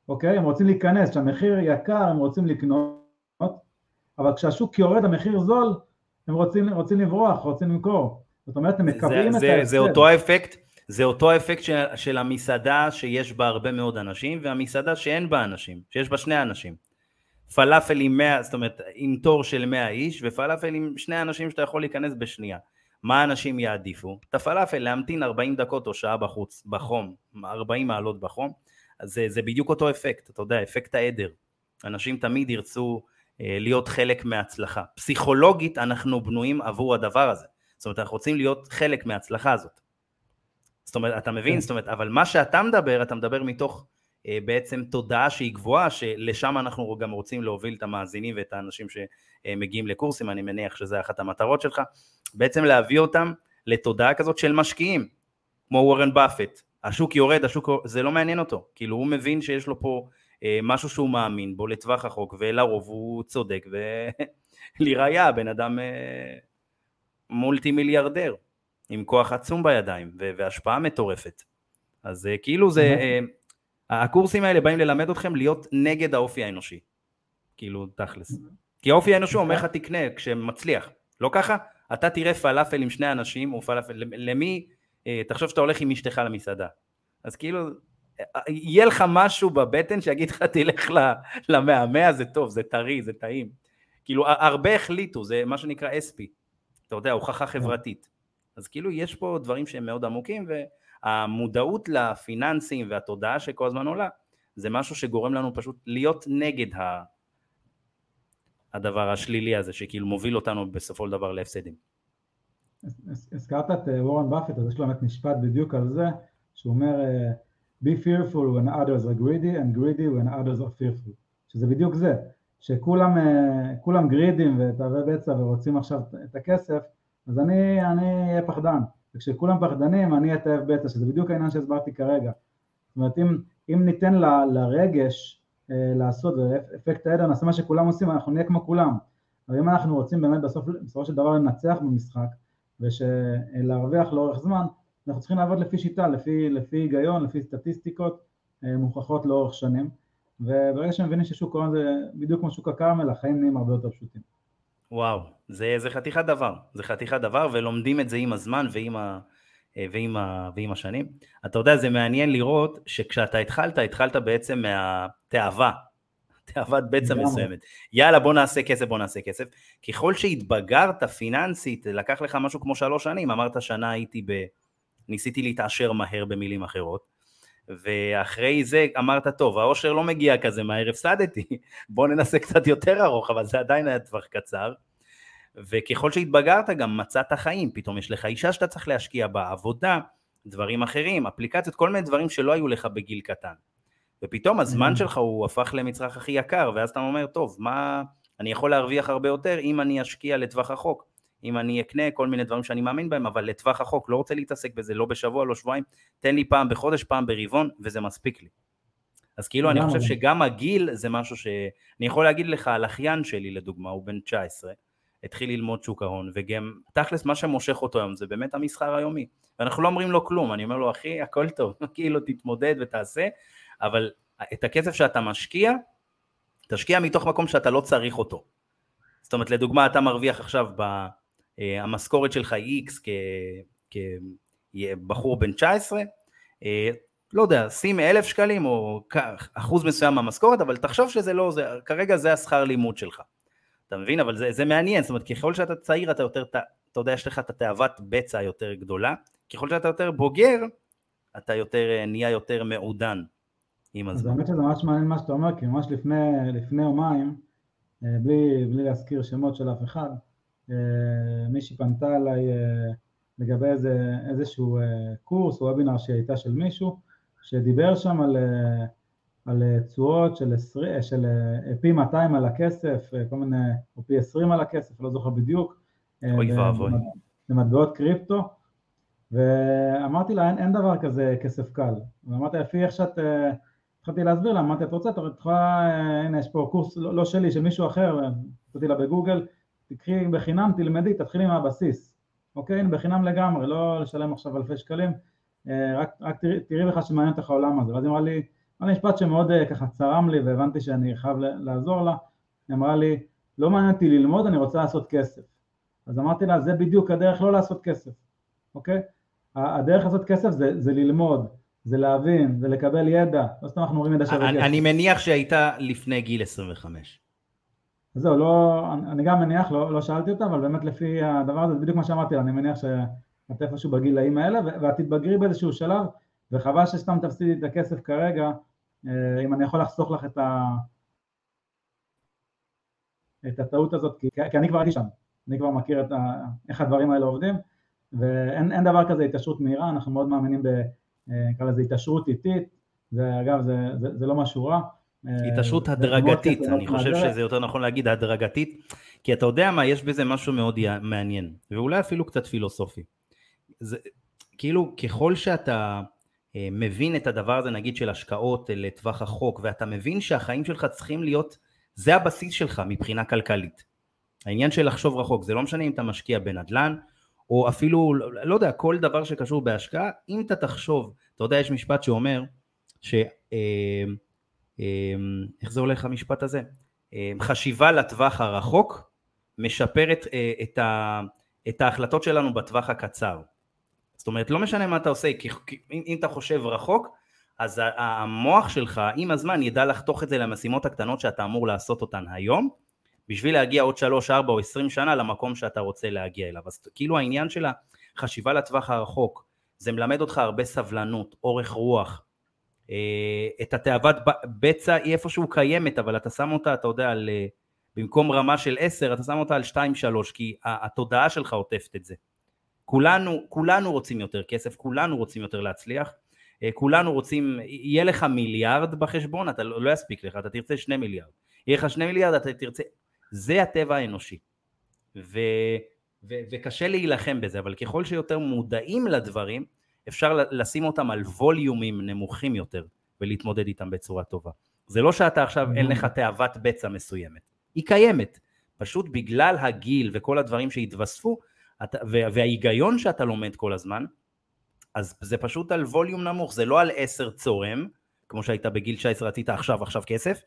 Speaker 2: אוקיי, הם רוצים להיכנס, כשהמחיר יקר הם רוצים לקנות, אבל כשהשוק יורד המחיר זול, הם רוצים, רוצים לברוח, רוצים למכור. זאת אומרת, הם מקבלים את ההפסד.
Speaker 1: זה אותו האפקט, זה אותו האפקט של, של המסעדה שיש בה הרבה מאוד אנשים, והמסעדה שאין בה אנשים, שיש בה שני אנשים. פלאפל עם 100, זאת אומרת, עם תור של 100 איש, ופלאפל עם שני אנשים שאתה יכול להיכנס בשנייה. מה אנשים יעדיפו? את הפלאפל להמתין 40 דקות או שעה בחוץ, בחום, 40 מעלות בחום, אז זה, זה בדיוק אותו אפקט, אתה יודע, אפקט העדר. אנשים תמיד ירצו להיות חלק מההצלחה. פסיכולוגית אנחנו בנויים עבור הדבר הזה. זאת אומרת, אנחנו רוצים להיות חלק מההצלחה הזאת. זאת אומרת, אתה מבין? כן. זאת אומרת, אבל מה שאתה מדבר, אתה מדבר מתוך אה, בעצם תודעה שהיא גבוהה, שלשם אנחנו גם רוצים להוביל את המאזינים ואת האנשים שמגיעים לקורסים, אני מניח שזה אחת המטרות שלך, בעצם להביא אותם לתודעה כזאת של משקיעים, כמו וורן באפט. השוק יורד, השוק, זה לא מעניין אותו, כאילו הוא מבין שיש לו פה אה, משהו שהוא מאמין בו לטווח רחוק, ולרוב הוא צודק, ולראיה, בן אדם אה, מולטי מיליארדר, עם כוח עצום בידיים, והשפעה מטורפת. אז אה, כאילו זה, הקורסים האלה באים ללמד אתכם להיות נגד האופי האנושי, כאילו תכלס. כי האופי האנושי אומר לך תקנה כשמצליח, לא ככה? אתה תראה פלאפל עם שני אנשים, או פלאפל, למי, תחשוב שאתה הולך עם אשתך למסעדה. אז כאילו, יהיה לך משהו בבטן שיגיד לך תלך למאה, זה טוב, זה טרי, זה טעים. כאילו הרבה החליטו, זה מה שנקרא אספי, אתה יודע, הוכחה כן. חברתית. אז כאילו יש פה דברים שהם מאוד עמוקים והמודעות לפיננסים והתודעה שכל הזמן עולה זה משהו שגורם לנו פשוט להיות נגד ה... הדבר השלילי הזה שכאילו מוביל אותנו בסופו של דבר להפסדים.
Speaker 2: הזכרת את אה, וורן באפט, אז יש לו באמת משפט בדיוק על זה, שהוא אומר אה, be fearful when others are greedy and greedy when others are fearful, שזה בדיוק זה, שכולם אה, גרידים ותאבי בצע ורוצים עכשיו את הכסף, אז אני אהיה פחדן, וכשכולם פחדנים אני אהיה תאב בצע, שזה בדיוק העניין שהסברתי כרגע. זאת אומרת, אם, אם ניתן ל, לרגש אה, לעשות, ואפקט העדר, נעשה מה שכולם עושים, אנחנו נהיה כמו כולם. אבל אם אנחנו רוצים באמת בסוף, בסופו של דבר לנצח במשחק, ולהרוויח לאורך זמן, אנחנו צריכים לעבוד לפי שיטה, לפי, לפי היגיון, לפי סטטיסטיקות אה, מוכחות לאורך שנים, וברגע שמבינים ששוק ההון זה בדיוק כמו שוק הכרמל, החיים נהיים הרבה יותר פשוטים.
Speaker 1: וואו, זה, זה חתיכת דבר, זה חתיכת דבר ולומדים את זה עם הזמן ועם, ה, אה, ועם, ה, ועם השנים. אתה יודע, זה מעניין לראות שכשאתה התחלת, התחלת בעצם מהתאווה, תאוות בצע מסוימת. יאללה בוא נעשה כסף, בוא נעשה כסף. ככל שהתבגרת פיננסית, לקח לך משהו כמו שלוש שנים, אמרת שנה הייתי ב... ניסיתי להתעשר מהר במילים אחרות, ואחרי זה אמרת, טוב, העושר לא מגיע כזה מהר, הפסדתי, בוא ננסה קצת יותר ארוך, אבל זה עדיין היה טווח קצר. וככל שהתבגרת גם מצאת חיים, פתאום יש לך אישה שאתה צריך להשקיע בה, עבודה, דברים אחרים, אפליקציות, כל מיני דברים שלא היו לך בגיל קטן. ופתאום הזמן mm-hmm. שלך הוא הפך למצרך הכי יקר, ואז אתה אומר, טוב, מה, אני יכול להרוויח הרבה יותר אם אני אשקיע לטווח רחוק. אם אני אקנה כל מיני דברים שאני מאמין בהם, אבל לטווח רחוק, לא רוצה להתעסק בזה, לא בשבוע, לא שבועיים, תן לי פעם בחודש, פעם ברבעון, וזה מספיק לי. אז כאילו אני חושב שגם הגיל זה משהו ש... אני יכול להגיד לך על אחיין שלי לדוגמה, הוא בן 19, התחיל ללמוד שוק ההון, וגם תכלס מה שמושך אותו היום זה באמת המסחר היומי. ואנחנו לא אומרים לו כלום, אני אומר לו אחי הכל טוב, כאילו תתמודד ותעשה, אבל את הכסף שאתה משקיע, תשקיע מתוך מקום שאתה לא צריך אותו. זאת אומרת לדוגמה אתה מרוויח עכשיו ב... אה, המשכורת שלך היא X כבחור בן 19, אה, לא יודע, שים אלף שקלים או אחוז מסוים מהמשכורת, אבל תחשוב שזה לא, זה, כרגע זה השכר לימוד שלך. אתה מבין? אבל זה, זה מעניין, זאת אומרת, ככל שאתה צעיר אתה יותר, אתה, אתה יודע, יש לך את התאוות בצע יותר גדולה, ככל שאתה יותר בוגר, אתה יותר, אה, נהיה יותר מעודן עם הזמן.
Speaker 2: אז האמת שזה ממש מעניין מה שאתה אומר, כי ממש לפני, לפני יומיים, בלי, בלי להזכיר שמות של אף אחד, מישהי פנתה אליי לגבי איזה, איזשהו קורס או וובינר שהייתה של מישהו, שדיבר שם על, על תשואות של, של פי 200 על הכסף, כל מיני, או פי 20 על הכסף, לא זוכר בדיוק.
Speaker 1: אוי ואבוי.
Speaker 2: במטבעות קריפטו, ואמרתי לה, אין, אין דבר כזה כסף קל. ואמרתי, לפי איך שאת, אה, התחלתי להסביר לה, אמרתי, את רוצה, את יכולה, אה, הנה, יש פה קורס לא, לא שלי, של מישהו אחר, נתתי לה בגוגל, תקחי בחינם, תלמדי, תתחילי מהבסיס, אוקיי? בחינם לגמרי, לא לשלם עכשיו אלפי שקלים, אה, רק, רק תראי, תראי לך שמעניין אותך העולם הזה. ואז היא אמרה לי, אמרה לי משפט שמאוד ככה צרם לי, והבנתי שאני חייב לעזור לה, היא אמרה לי, לא מעניין אותי ללמוד, אני רוצה לעשות כסף. אז אמרתי לה, זה בדיוק הדרך לא לעשות כסף, אוקיי? הדרך לעשות כסף זה, זה ללמוד, זה להבין, זה לקבל ידע, לא סתם אנחנו אומרים ידע
Speaker 1: שווה כסף. אני מניח שהייתה לפני גיל 25.
Speaker 2: זהו, לא, אני גם מניח, לא, לא שאלתי אותה, אבל באמת לפי הדבר הזה, זה בדיוק מה שאמרתי אני מניח שאת איפשהו בגילאים האלה, ואת תתבגרי באיזשהו שלב, וחבל שסתם תפסידי את הכסף כרגע, אה, אם אני יכול לחסוך לך את, ה... את הטעות הזאת, כי, כי אני כבר הייתי שם, אני כבר מכיר את ה... איך הדברים האלה עובדים, ואין דבר כזה התעשרות מהירה, אנחנו מאוד מאמינים ב... אה, נקרא לזה התעשרות איטית, זה אגב זה, זה, זה לא משהו רע.
Speaker 1: אה, התעשרות הדרגתית, אני חושב שזה יותר נכון להגיד הדרגתית, כי אתה יודע מה, יש בזה משהו מאוד מעניין, ואולי אפילו קצת פילוסופי. זה, כאילו ככל שאתה אה, מבין את הדבר הזה נגיד של השקעות לטווח החוק, ואתה מבין שהחיים שלך צריכים להיות, זה הבסיס שלך מבחינה כלכלית. העניין של לחשוב רחוק, זה לא משנה אם אתה משקיע בנדל"ן, או אפילו, לא יודע, כל דבר שקשור בהשקעה, אם אתה תחשוב, אתה יודע, יש משפט שאומר, ש... אה, אה, איך זה הולך המשפט הזה? אה, חשיבה לטווח הרחוק משפרת את, ה, את ההחלטות שלנו בטווח הקצר. זאת אומרת, לא משנה מה אתה עושה, כי אם אתה חושב רחוק, אז המוח שלך עם הזמן ידע לחתוך את זה למשימות הקטנות שאתה אמור לעשות אותן היום, בשביל להגיע עוד 3, 4 או 20 שנה למקום שאתה רוצה להגיע אליו. אז כאילו העניין של החשיבה לטווח הרחוק, זה מלמד אותך הרבה סבלנות, אורך רוח, אה, את התאוות בצע היא איפשהו קיימת, אבל אתה שם אותה, אתה יודע, על, אה, במקום רמה של 10, אתה שם אותה על 2-3, כי התודעה שלך עוטפת את זה. כולנו, כולנו רוצים יותר כסף, כולנו רוצים יותר להצליח, אה, כולנו רוצים, יהיה לך מיליארד בחשבון, אתה לא, לא יספיק לך, אתה תרצה שני מיליארד. יהיה לך שני מיליארד, אתה תרצה זה הטבע האנושי. ו, ו, וקשה להילחם בזה, אבל ככל שיותר מודעים לדברים, אפשר לשים אותם על ווליומים נמוכים יותר ולהתמודד איתם בצורה טובה. זה לא שאתה עכשיו אין לך תאוות בצע מסוימת, היא קיימת, פשוט בגלל הגיל וכל הדברים שהתווספו וההיגיון שאתה לומד כל הזמן, אז זה פשוט על ווליום נמוך, זה לא על עשר צורם, כמו שהיית בגיל 19 רצית עכשיו עכשיו כסף,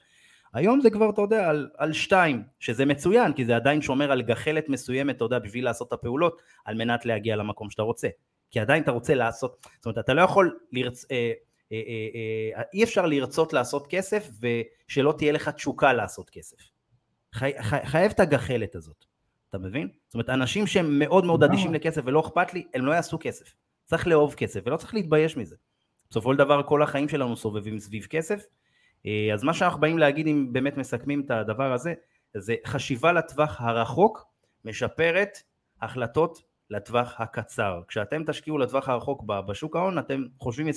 Speaker 1: היום זה כבר, אתה יודע, על, על שתיים, שזה מצוין, כי זה עדיין שומר על גחלת מסוימת, אתה יודע, בשביל לעשות את הפעולות, על מנת להגיע למקום שאתה רוצה. כי עדיין אתה רוצה לעשות, זאת אומרת, אתה לא יכול, לרצ... אה, אה, אה, אה, אי אפשר לרצות לעשות כסף ושלא תהיה לך תשוקה לעשות כסף. חי, חי, חייב את הגחלת הזאת, אתה מבין? זאת אומרת, אנשים שהם מאוד מאוד אדישים לכסף ולא אכפת לי, הם לא יעשו כסף. צריך לאהוב כסף ולא צריך להתבייש מזה. בסופו של דבר כל החיים שלנו סובבים סביב כסף, אה, אז מה שאנחנו באים להגיד אם באמת מסכמים את הדבר הזה, זה חשיבה לטווח הרחוק משפרת החלטות לטווח הקצר. כשאתם תשקיעו לטווח הרחוק בשוק ההון, אתם חושבים 20-30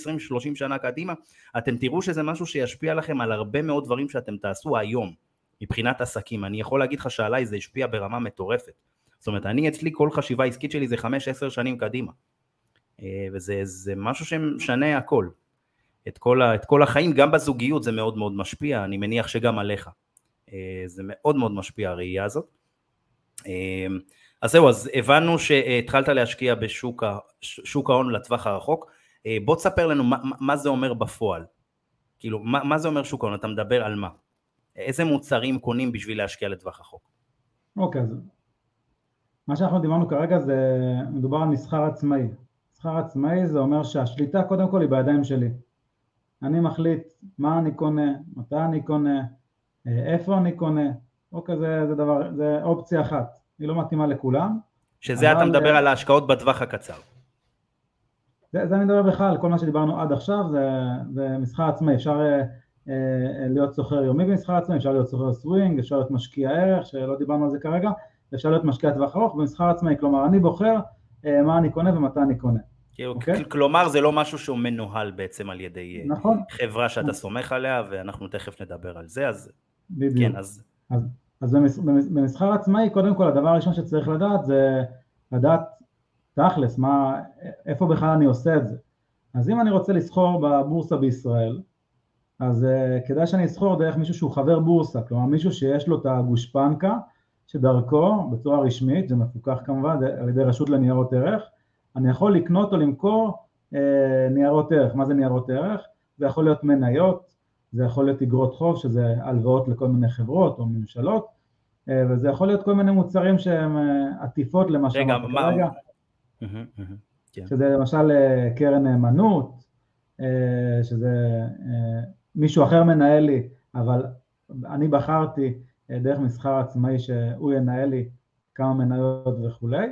Speaker 1: שנה קדימה, אתם תראו שזה משהו שישפיע לכם על הרבה מאוד דברים שאתם תעשו היום, מבחינת עסקים. אני יכול להגיד לך שעליי זה השפיע ברמה מטורפת. זאת אומרת, אני אצלי כל חשיבה עסקית שלי זה 5-10 שנים קדימה. אה, וזה משהו שמשנה הכל. את כל, ה, את כל החיים, גם בזוגיות זה מאוד מאוד משפיע, אני מניח שגם עליך. אה, זה מאוד מאוד משפיע הראייה הזאת. אז זהו, אז הבנו שהתחלת להשקיע בשוק ההון לטווח הרחוק. אה, בוא תספר לנו מה, מה זה אומר בפועל. כאילו, מה, מה זה אומר שוק ההון? אתה מדבר על מה? איזה מוצרים קונים בשביל להשקיע לטווח רחוק?
Speaker 2: אוקיי, אז מה שאנחנו דיברנו כרגע זה, מדובר על מסחר עצמאי. מסחר עצמאי זה אומר שהשליטה קודם כל היא בידיים שלי. אני מחליט מה אני קונה, מתי אני קונה, אה, איפה אני קונה, אוקיי, זה, זה דבר, זה אופציה אחת, היא לא מתאימה לכולם.
Speaker 1: שזה אתה מדבר על ההשקעות בטווח הקצר.
Speaker 2: זה, זה אני מדבר בכלל, על כל מה שדיברנו עד עכשיו זה, זה מסחר עצמאי, אפשר אה, אה, להיות סוחר יומי במסחר עצמאי, אפשר להיות סוחר סווינג, אפשר להיות משקיע ערך, שלא דיברנו על זה כרגע, אפשר להיות משקיע טווח ארוך במסחר עצמאי, כלומר אני בוחר אה, מה אני קונה ומתי אני קונה.
Speaker 1: כאילו, okay? אוקיי? כלומר זה לא משהו שהוא מנוהל בעצם על ידי אה, נכון. חברה שאתה. סומך עליה ואנחנו תכף נדבר על זה, אז
Speaker 2: בדיוק. כן, אז... אז, אז במסחר עצמאי קודם כל הדבר הראשון שצריך לדעת זה לדעת תכלס, מה, איפה בכלל אני עושה את זה. אז אם אני רוצה לסחור בבורסה בישראל, אז uh, כדאי שאני אסחור דרך מישהו שהוא חבר בורסה, כלומר מישהו שיש לו את הגושפנקה שדרכו, בצורה רשמית, זה מפוקח כמובן על ידי רשות לניירות ערך, אני יכול לקנות או למכור uh, ניירות ערך. מה זה ניירות ערך? זה יכול להיות מניות, זה יכול להיות אגרות חוב, שזה הלוואות לכל מיני חברות או ממשלות, uh, וזה יכול להיות כל מיני מוצרים שהם עטיפות למה שאמרתי כרגע. כן. שזה למשל אה, קרן נאמנות, אה, שזה אה, מישהו אחר מנהל לי, אבל אני בחרתי דרך מסחר עצמאי שהוא ינהל לי כמה מניות וכולי,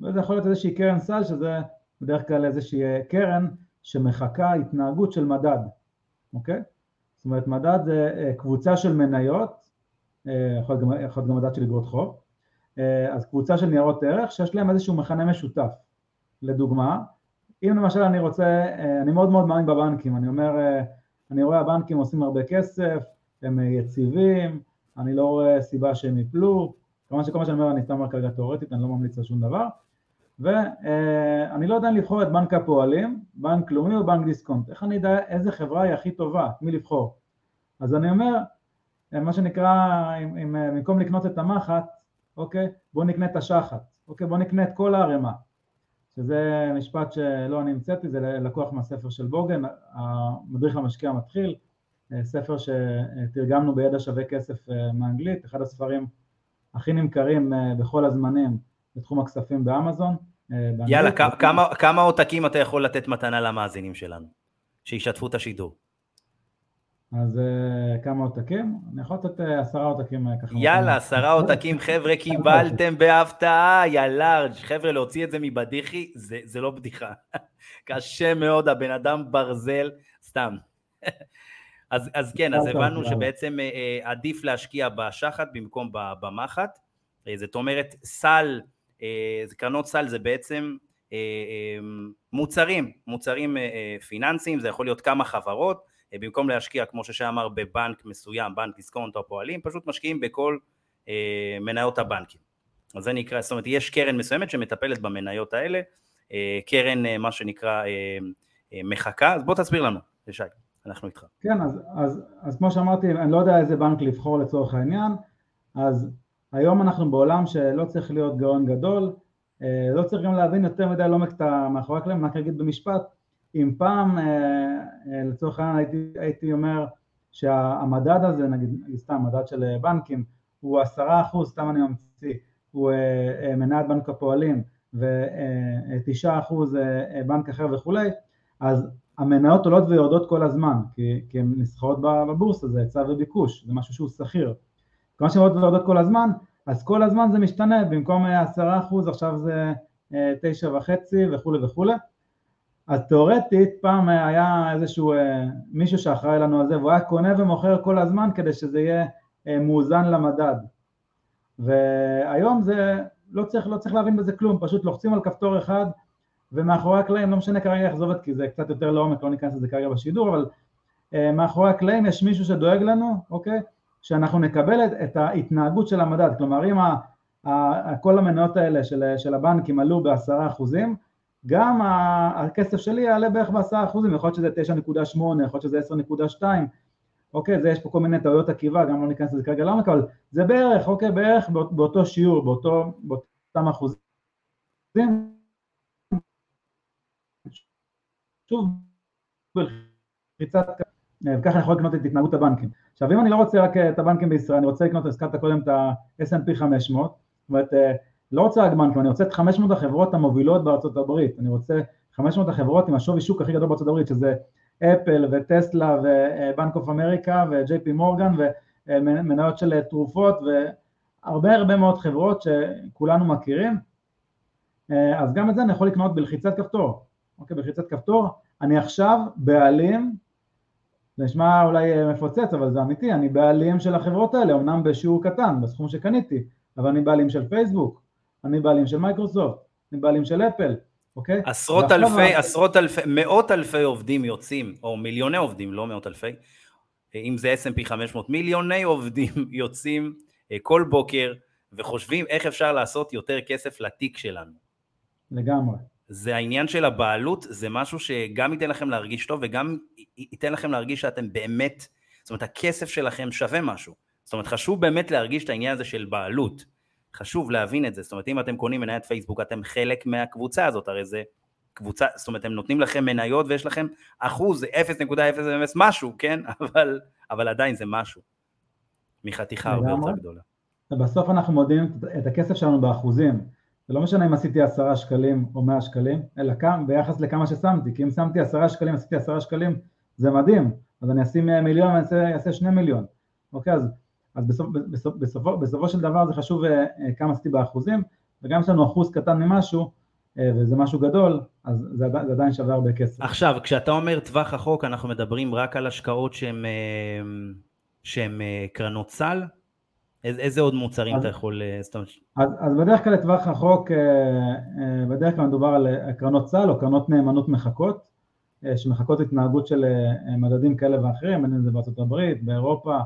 Speaker 2: וזה יכול להיות איזושהי קרן סל שזה בדרך כלל איזושהי קרן שמחקה התנהגות של מדד, אוקיי? זאת אומרת מדד זה קבוצה של מניות, יכול להיות גם מדד של אגרות חוב, אז קבוצה של ניירות ערך שיש להם איזשהו מכנה משותף, לדוגמה, אם למשל אני רוצה, אה, אני מאוד מאוד מאמין בבנקים, אני אומר, אה, אני רואה הבנקים עושים הרבה כסף, הם אה, יציבים, אני לא רואה סיבה שהם יפלו, כמובן שכל מה שאני אומר אני סתם אומר כרגע תאורטית, אני לא ממליץ על שום דבר, ואני לא יודע לבחור את בנק הפועלים, בנק לאומי או בנק דיסקונט, איך אני יודע איזה חברה היא הכי טובה, מי לבחור? אז אני אומר, מה שנקרא, אם, אם, במקום לקנות את המחט, אוקיי, בואו נקנה את השחת, אוקיי, בואו נקנה את כל הערימה, שזה משפט שלא אני המצאתי, זה לקוח מהספר של בוגן, המדריך למשקיע המתחיל, ספר שתרגמנו בידע שווה כסף אה, מאנגלית, אחד הספרים הכי נמכרים אה, בכל הזמנים בתחום הכספים באמזון.
Speaker 1: אה, יאללה, כמה, כמה עותקים אתה יכול לתת מתנה למאזינים שלנו, שישתפו את השידור?
Speaker 2: אז uh, כמה עותקים? אני יכול לתת uh, עשרה עותקים uh, ככה.
Speaker 1: יאללה, עשרה עותקים, חבר'ה, קיבלתם בהפתעה, יא לארג'. חבר'ה, להוציא את זה מבדיחי, זה, זה לא בדיחה. קשה מאוד, הבן אדם ברזל, סתם. אז, אז כן, אז הבנו שבעצם עדיף להשקיע בשחת במקום במחט. זאת אומרת, סל, uh, קרנות סל זה בעצם uh, uh, מוצרים, מוצרים פיננסיים, זה יכול להיות כמה חברות. אה, במקום להשקיע, כמו ששי אמר, בבנק מסוים, בנק דיסקונט או פועלים, פשוט משקיעים בכל אה, מניות הבנקים. אז זה נקרא, זאת אומרת, יש קרן מסוימת שמטפלת במניות האלה, אה, קרן, אה, מה שנקרא, אה, אה, מחכה, אז בוא תסביר לנו, שי, אנחנו איתך.
Speaker 2: כן, אז, אז, אז כמו שאמרתי, אני לא יודע איזה בנק לבחור לצורך העניין, אז היום אנחנו בעולם שלא צריך להיות גאון גדול, אה, לא צריך גם להבין יותר מדי לעומק את המאחורי הקלעים, רק אגיד במשפט, אם פעם אה, אה, לצורך העניין הייתי, הייתי אומר שהמדד הזה, נגיד סתם מדד של בנקים, הוא עשרה אחוז, סתם אני ממציא, הוא מנהל בנק הפועלים ותשעה אחוז בנק אחר וכולי, אז המניות עולות ויורדות כל הזמן, כי, כי הן נסחרות בבורסה, זה היצע וביקוש, זה משהו שהוא שכיר. כיוון שהן ויורדות כל הזמן, אז כל הזמן זה משתנה, במקום עשרה אחוז עכשיו זה תשע וחצי וכולי וכולי, אז תאורטית פעם היה איזשהו אה, מישהו שאחראי לנו על זה והוא היה קונה ומוכר כל הזמן כדי שזה יהיה אה, מאוזן למדד והיום זה לא צריך, לא צריך להבין בזה כלום, פשוט לוחצים על כפתור אחד ומאחורי הקלעים, לא משנה כרגע איך זה עובד כי זה קצת יותר לעומק, לא ניכנס לזה כרגע בשידור, אבל אה, מאחורי הקלעים יש מישהו שדואג לנו, אוקיי? שאנחנו נקבל את ההתנהגות של המדד, כלומר אם ה, ה, כל המניות האלה של, של הבנקים עלו בעשרה אחוזים, גם הכסף שלי יעלה בערך בעשרה אחוזים, יכול להיות שזה 9.8, יכול להיות שזה 10.2, אוקיי, זה יש פה כל מיני טעויות עקיבה, גם לא ניכנס לזה כרגע לעומק, אבל זה בערך, אוקיי, בערך באותו שיעור, באותו, באותם אחוזים. שוב, בלחיצת, וככה אני יכול לקנות את התנהגות הבנקים. עכשיו אם אני לא רוצה רק את הבנקים בישראל, אני רוצה לקנות, הזכרת קודם את ה-S&P 500, זאת אומרת לא רוצה רק בנקים, אני רוצה את 500 החברות המובילות בארצות הברית, אני רוצה 500 החברות עם השווי שוק הכי גדול בארצות הברית, שזה אפל וטסלה ובנק אוף אמריקה וג'יי פי מורגן ומניות של תרופות הרבה הרבה מאוד חברות שכולנו מכירים, אה, אז גם את זה אני יכול לקנות בלחיצת כפתור, אוקיי, בלחיצת כפתור, אני עכשיו בעלים, זה נשמע אולי מפוצץ, אבל זה אמיתי, אני בעלים של החברות האלה, אמנם בשיעור קטן, בסכום שקניתי, אבל אני בעלים של פייסבוק, אני בעלים של מייקרוסופט, אני בעלים של אפל, אוקיי?
Speaker 1: עשרות אלפי, עשרות אלפי, מאות אלפי עובדים יוצאים, או מיליוני עובדים, לא מאות אלפי, אם זה S&P 500, מיליוני עובדים יוצאים אה, כל בוקר וחושבים איך אפשר לעשות יותר כסף לתיק שלנו.
Speaker 2: לגמרי.
Speaker 1: זה העניין של הבעלות, זה משהו שגם ייתן לכם להרגיש טוב וגם ייתן לכם להרגיש שאתם באמת, זאת אומרת הכסף שלכם שווה משהו. זאת אומרת חשוב באמת להרגיש את העניין הזה של בעלות. חשוב להבין את זה, זאת אומרת אם אתם קונים מניית פייסבוק אתם חלק מהקבוצה הזאת, הרי זה קבוצה, זאת אומרת הם נותנים לכם מניות ויש לכם אחוז 0.00 משהו, כן? אבל, אבל עדיין זה משהו. מחתיכה הרבה יותר גדולה.
Speaker 2: ובסוף אנחנו מודיעים את הכסף שלנו באחוזים. זה לא משנה אם עשיתי עשרה שקלים או מאה שקלים, אלא כמה, ביחס לכמה ששמתי, כי אם שמתי עשרה שקלים, עשיתי עשרה שקלים, זה מדהים, אז אני אשים מיליון ואני אעשה שני מיליון, אוקיי, אז, אז בסופ, בסופ, בסופו, בסופו של דבר זה חשוב אה, אה, כמה עשיתי באחוזים, וגם יש לנו אחוז קטן ממשהו, אה, וזה משהו גדול, אז זה, זה עדיין שווה הרבה כסף.
Speaker 1: עכשיו, כשאתה אומר טווח החוק, אנחנו מדברים רק על השקעות שהן קרנות סל? איזה עוד מוצרים אז, אתה יכול...
Speaker 2: אה, אז, אז בדרך כלל לטווח רחוק, אה, אה, בדרך כלל מדובר על קרנות סל או קרנות נאמנות מחכות, שמחכות התנהגות של מדדים כאלה ואחרים, בין אם זה בארצות הברית, באירופה,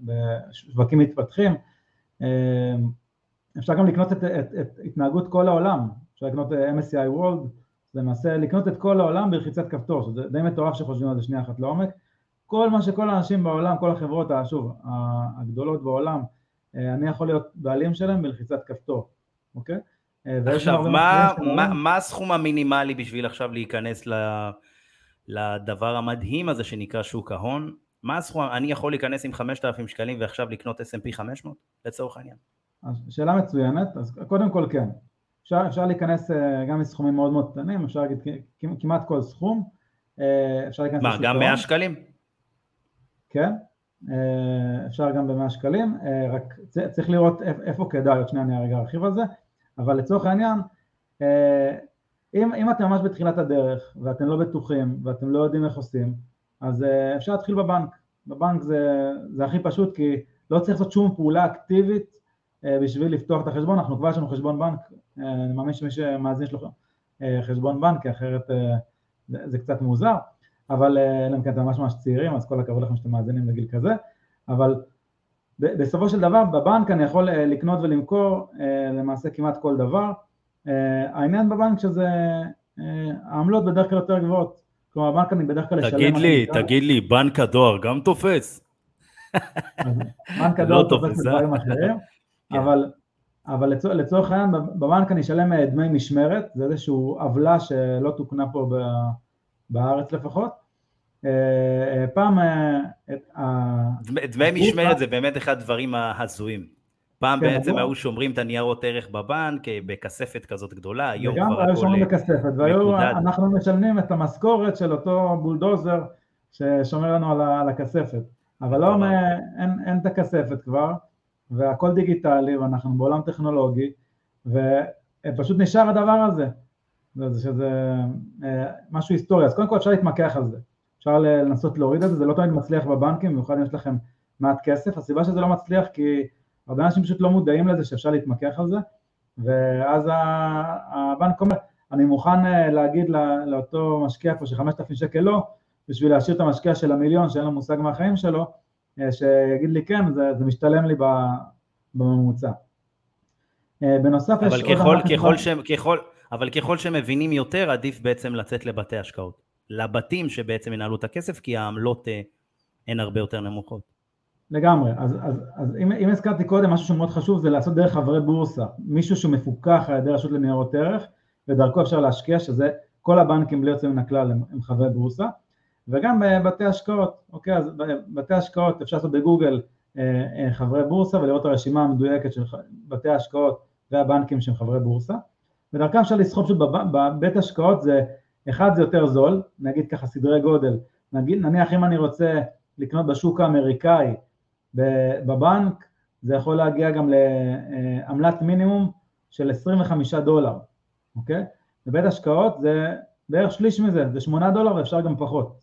Speaker 2: בשווקים מתפתחים. אפשר גם לקנות את, את, את התנהגות כל העולם, אפשר לקנות MSCI World, למעשה לקנות את כל העולם בלחיצת כפתור, שזה די מטורף שחושבים על זה שנייה אחת לעומק. כל מה שכל האנשים בעולם, כל החברות, שוב, הגדולות בעולם, אה, אני יכול להיות בעלים שלהם בלחיצת כפתור, אוקיי?
Speaker 1: אה, עכשיו, מה, מה, מה הסכום המינימלי בשביל עכשיו להיכנס ל, לדבר המדהים הזה שנקרא שוק ההון? מה הסכום, אני יכול להיכנס עם 5,000 שקלים ועכשיו לקנות S&P 500 לצורך העניין?
Speaker 2: שאלה מצוינת, אז קודם כל כן, אפשר, אפשר להיכנס אה, גם מסכומים מאוד מאוד קטנים, אפשר להגיד כמעט כל סכום,
Speaker 1: אפשר להיכנס מה, גם 100 שקלים?
Speaker 2: כן? אה, אפשר גם במאה שקלים, אה, רק צריך לראות איפה כדאי, עוד שנייה אני רגע ארחיב על זה, אבל לצורך העניין, אה, אם, אם אתם ממש בתחילת הדרך ואתם לא בטוחים ואתם לא יודעים איך עושים, אז אפשר להתחיל בבנק, בבנק זה, זה הכי פשוט כי לא צריך לעשות שום פעולה אקטיבית בשביל לפתוח את החשבון, אנחנו כבר יש לנו חשבון בנק, אני מאמין שמי שמאזין יש לו חשבון בנק, כי אחרת זה, זה קצת מוזר, אבל אה, אלא אם כן אתם ממש ממש צעירים, אז כל הכבוד לכם שאתם מאזינים לגיל כזה, אבל בסופו של דבר בבנק אני יכול אה, לקנות ולמכור אה, למעשה כמעט כל דבר. העניין בבנק שזה, העמלות בדרך כלל יותר גבוהות, כלומר הבנק אני בדרך כלל
Speaker 1: אשלם... תגיד לי, תגיד לי, בנק הדואר גם תופס?
Speaker 2: בנק הדואר לא תופס בדברים אחרים, כן. אבל אבל לצורך העניין בבנק אני אשלם דמי משמרת, זה איזושהי עוולה שלא תוקנה פה בארץ לפחות. אה, אה, פעם...
Speaker 1: אה, דמי משמרת זה באמת אחד הדברים ההזויים. פעם כן, בעצם היו שומרים את הניירות ערך בבנק בכספת כזאת גדולה, היום כבר
Speaker 2: מקודד. וגם היו שומרים בכספת, והיו אנחנו משלמים את המשכורת של אותו בולדוזר ששומר לנו על הכספת. אבל לא, אין, אין את הכספת כבר, והכל דיגיטלי, ואנחנו בעולם טכנולוגי, ופשוט נשאר הדבר הזה. זה שזה אה, משהו היסטורי, אז קודם כל אפשר להתמקח על זה, אפשר לנסות להוריד את זה, זה לא תמיד מצליח בבנקים, במיוחד אם יש לכם מעט כסף, הסיבה שזה לא מצליח כי הרבה אנשים פשוט לא מודעים לזה שאפשר להתמקח על זה, ואז הבנק אומר, אני מוכן אה, להגיד לאותו משקיע פה שחמשת אלפים שקל לא, בשביל להשאיר את המשקיע של המיליון שאין לו מושג מהחיים שלו, אה, שיגיד לי כן, זה, זה משתלם לי בממוצע.
Speaker 1: בנוסף יש עוד... אבל ככל, ככל, ככל, אבל ככל שמבינים יותר, עדיף בעצם לצאת לבתי השקעות. לבתים שבעצם ינהלו את הכסף, כי העמלות אה, הן הרבה יותר נמוכות.
Speaker 2: לגמרי, אז, אז, אז אם, אם הזכרתי קודם, משהו שמאוד חשוב זה לעשות דרך חברי בורסה, מישהו שמפוקח על ידי רשות לניירות ערך, ודרכו אפשר להשקיע, שזה כל הבנקים בלי יוצא מן הכלל הם, הם חברי בורסה, וגם בבתי השקעות, אוקיי, אז בבתי השקעות אפשר לעשות בגוגל אה, אה, חברי בורסה ולראות את הרשימה המדויקת של בתי ההשקעות והבנקים שהם חברי בורסה, ודרכם אפשר לסחוב פשוט בבית השקעות זה, אחד זה יותר זול, נגיד ככה סדרי גודל, נגיד, נניח אם אני רוצה לקנות בשוק האמריקאי בבנק, זה יכול להגיע גם לעמלת מינימום של 25 דולר, אוקיי? בבית השקעות זה בערך שליש מזה, זה 8 דולר ואפשר גם פחות,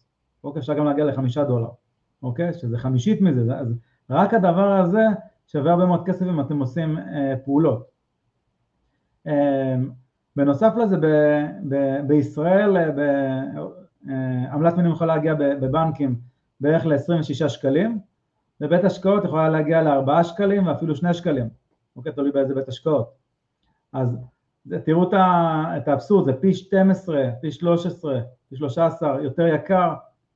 Speaker 2: אוקיי? אפשר גם להגיע לחמישה דולר, אוקיי? שזה חמישית מזה, אז רק הדבר הזה שווה הרבה מאוד כסף אם אתם עושים אה, פעולות. אה, בנוסף לזה, ב, ב, בישראל אה, אה, עמלת מינימום יכולה להגיע בבנקים בערך ל-26 שקלים, בבית השקעות יכולה להגיע ל-4 שקלים ואפילו 2 שקלים, אוקיי? תלוי באיזה בית השקעות. אז תראו את האבסורד, זה פי 12, פי 13, פי 13, יותר יקר,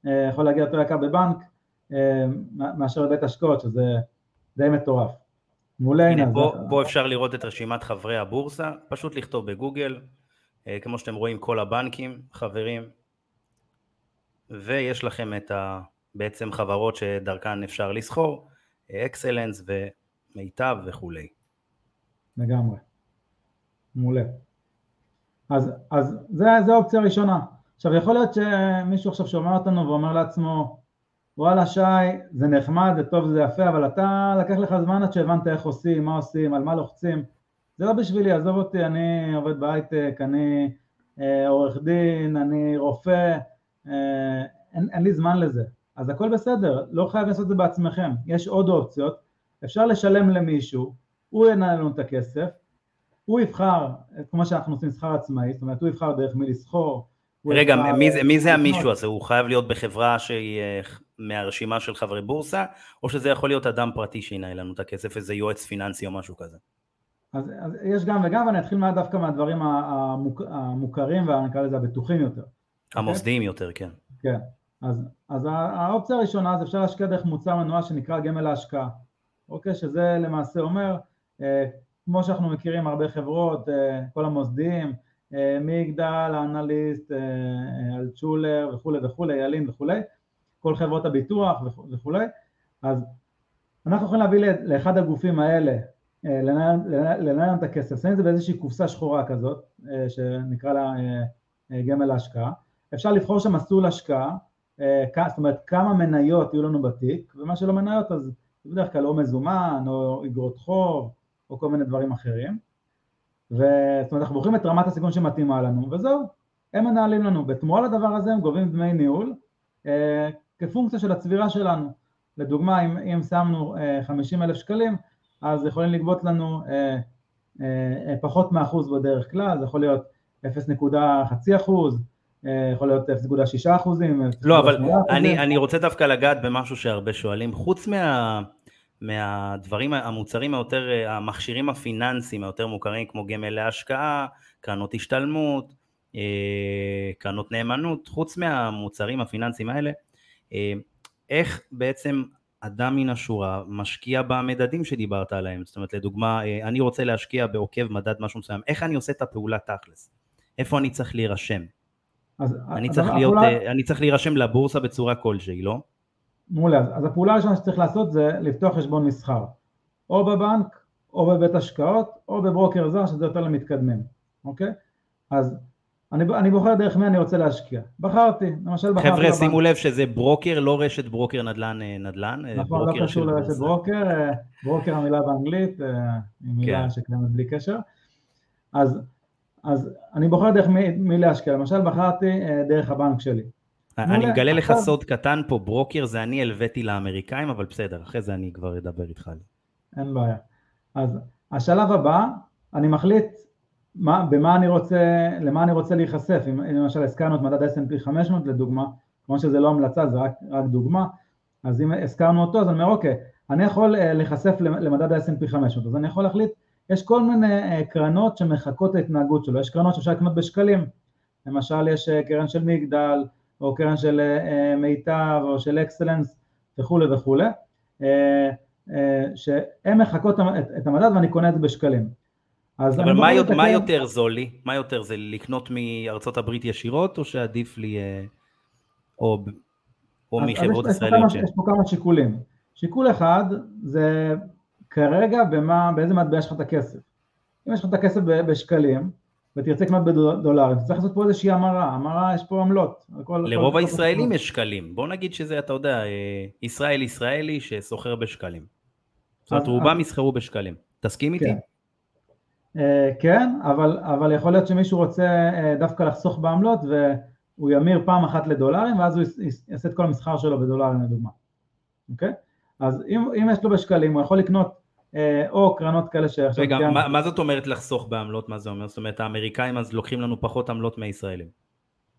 Speaker 2: אה, יכול להגיע יותר יקר בבנק מאשר בבית השקעות, שזה די מטורף.
Speaker 1: מעולה, הנה, פה. פה אפשר לראות את רשימת חברי הבורסה, פשוט לכתוב בגוגל, כמו שאתם רואים כל הבנקים חברים, ויש לכם את ה... בעצם חברות שדרכן אפשר לסחור, אקסלנס ומיטב וכולי.
Speaker 2: לגמרי. מעולה. אז, אז זה, זה האופציה הראשונה. עכשיו יכול להיות שמישהו עכשיו שומע אותנו ואומר לעצמו וואלה שי זה נחמד זה טוב זה יפה אבל אתה לקח לך זמן עד שהבנת איך עושים, מה עושים, על מה לוחצים. זה לא בשבילי, עזוב אותי, אני עובד בהייטק, אני אה, עורך דין, אני רופא, אה, אין, אין לי זמן לזה. אז הכל בסדר, לא חייב לעשות את זה בעצמכם, יש עוד אופציות, אפשר לשלם למישהו, הוא ינהל לנו את הכסף, הוא יבחר, כמו שאנחנו עושים שכר עצמאי, זאת אומרת הוא יבחר דרך מי לסחור.
Speaker 1: רגע, מי, זה, מי זה המישהו הזה? הוא חייב להיות בחברה שהיא אה, מהרשימה של חברי בורסה, או שזה יכול להיות אדם פרטי שינהל לנו את הכסף, איזה יועץ פיננסי או משהו כזה?
Speaker 2: אז, אז יש גם וגם, ואני אתחיל דווקא מהדברים המוק, המוכרים ונקרא לזה הבטוחים יותר.
Speaker 1: המוסדיים okay? יותר, כן.
Speaker 2: כן. אז, אז האופציה הראשונה זה אפשר להשקיע דרך מוצר מנוע שנקרא גמל להשקעה, אוקיי? שזה למעשה אומר, אה, כמו שאנחנו מכירים הרבה חברות, אה, כל המוסדיים, אה, מיגדל, האנליסט, אה, אה אלטשולר וכולי וכולי, ילין וכולי, כל חברות הביטוח וכולי, אז אנחנו יכולים להביא לאחד הגופים האלה, לנהל את הכסף, שמים את זה באיזושהי קופסה שחורה כזאת, שנקרא לה גמל להשקעה, אפשר לבחור שם מסלול השקעה זאת אומרת כמה מניות יהיו לנו בתיק, ומה שלא מניות אז זה בדרך כלל או מזומן או אגרות חוב או כל מיני דברים אחרים, וזאת אומרת אנחנו בוחרים את רמת הסיכון שמתאימה לנו וזהו, הם מנהלים לנו, בתמורה לדבר הזה הם גובים דמי ניהול אה, כפונקציה של הצבירה שלנו, לדוגמה אם, אם שמנו אה, 50 אלף שקלים אז יכולים לגבות לנו אה, אה, פחות מאחוז בדרך כלל, זה יכול להיות 0.5 אחוז אה, יכול להיות 0.6 אחוזים.
Speaker 1: לא, אבל אני, אני רוצה דווקא לגעת במשהו שהרבה שואלים, חוץ מה, מהדברים, המוצרים היותר, המכשירים הפיננסיים היותר מוכרים, כמו גמל להשקעה, קרנות השתלמות, אה, קרנות נאמנות, חוץ מהמוצרים הפיננסיים האלה, אה, איך בעצם אדם מן השורה משקיע במדדים שדיברת עליהם, זאת אומרת לדוגמה אני רוצה להשקיע בעוקב מדד משהו מסוים, איך אני עושה את הפעולה תכלס, איפה אני צריך להירשם, אז, אני, אז צריך להיות, הפעולה... אה, אני צריך להירשם לבורסה בצורה כלשהי, לא?
Speaker 2: מעולה, אז, הפעולה הראשונה שצריך לעשות זה לפתוח חשבון מסחר, או בבנק, או בבית השקעות, או בברוקר זר, שזה יותר למתקדמים, אוקיי? אז אני, אני בוחר דרך מי אני רוצה להשקיע. בחרתי, למשל בחרתי...
Speaker 1: חבר'ה, שימו לב שזה ברוקר, לא רשת ברוקר נדל"ן אה, נדל"ן,
Speaker 2: נכון, לא קשור לרשת ברוקר, ברוקר המילה באנגלית, היא מילה כן. שקיימת בלי קשר. אז אז אני בוחר דרך מי, מי להשקיע, למשל בחרתי אה, דרך הבנק שלי.
Speaker 1: אני מגלה לך סוד קטן פה, ברוקר זה אני הלוויתי לאמריקאים, אבל בסדר, אחרי זה אני כבר אדבר איתך.
Speaker 2: אין בעיה. אז השלב הבא, אני מחליט מה, במה אני רוצה, למה אני רוצה להיחשף, אם למשל הזכרנו את מדד S&P 500 לדוגמה, כמו שזה לא המלצה, זה רק, רק דוגמה, אז אם הזכרנו אותו, אז אני אומר, אוקיי, אני יכול אה, להיחשף למדד ה-S&P 500, אז אני יכול להחליט יש כל מיני אה, קרנות שמחקות את ההתנהגות שלו, יש קרנות שאפשר לקנות בשקלים, למשל יש אה, קרן של מגדל, או קרן של אה, מיטב, או של אקסלנס וכולי וכולי, שהן מחקות את המדד ואני קונה את זה בשקלים.
Speaker 1: אבל מה, יותר, מה יותר זול לי? מה יותר זה לקנות מארצות הברית ישירות, או שעדיף לי, או, או מחברות ישראליות?
Speaker 2: יש פה כמה שיקולים. שיקול אחד זה כרגע במה, באיזה מטבע יש לך את הכסף. אם יש לך את הכסף בשקלים, ותרצה לקנות בדולרים, צריך לעשות פה איזושהי המרה, המרה יש פה עמלות.
Speaker 1: כל, לרוב כל הישראלים יש שקלים, בוא נגיד שזה, אתה יודע, אה, ישראל ישראלי שסוחר בשקלים. זאת אומרת, רובם יסחרו בשקלים. תסכים איתי?
Speaker 2: כן. Uh, כן, אבל, אבל יכול להיות שמישהו רוצה uh, דווקא לחסוך בעמלות והוא ימיר פעם אחת לדולרים ואז הוא יעשה את כל המסחר שלו בדולרים לדוגמה, אוקיי? Okay? אז אם, אם יש לו בשקלים הוא יכול לקנות או קרנות כאלה שעכשיו...
Speaker 1: רגע, מה, מה זאת אומרת לחסוך בעמלות? מה זה אומר? זאת אומרת האמריקאים אז לוקחים לנו פחות עמלות מהישראלים.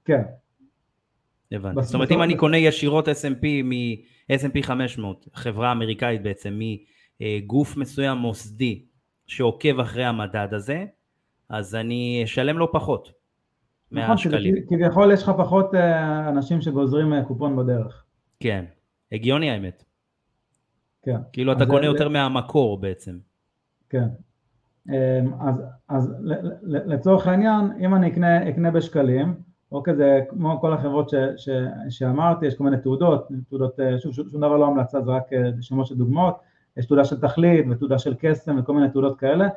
Speaker 2: כן.
Speaker 1: הבנתי. זאת אומרת אם אני קונה ישירות S&P מ-S&P 500, חברה אמריקאית בעצם, מגוף מסוים מוסדי שעוקב אחרי המדד הזה, אז אני אשלם לו פחות
Speaker 2: מהשקלים. נכון, כביכול יש לך פחות אה, אנשים שגוזרים אה, קופון בדרך.
Speaker 1: כן, הגיוני האמת.
Speaker 2: כן.
Speaker 1: כאילו אתה קונה יותר מהמקור בעצם.
Speaker 2: כן. אמ, אז, אז לצורך העניין, אם אני אקנה, אקנה בשקלים, אוקיי, זה כמו כל החברות ש, ש, שאמרתי, יש כל מיני תעודות, תעודות, אה, שוב, שום דבר לא המלצה, זה רק שמות של דוגמאות, יש תעודה של תכלית ותעודה של קסם וכל מיני תעודות כאלה.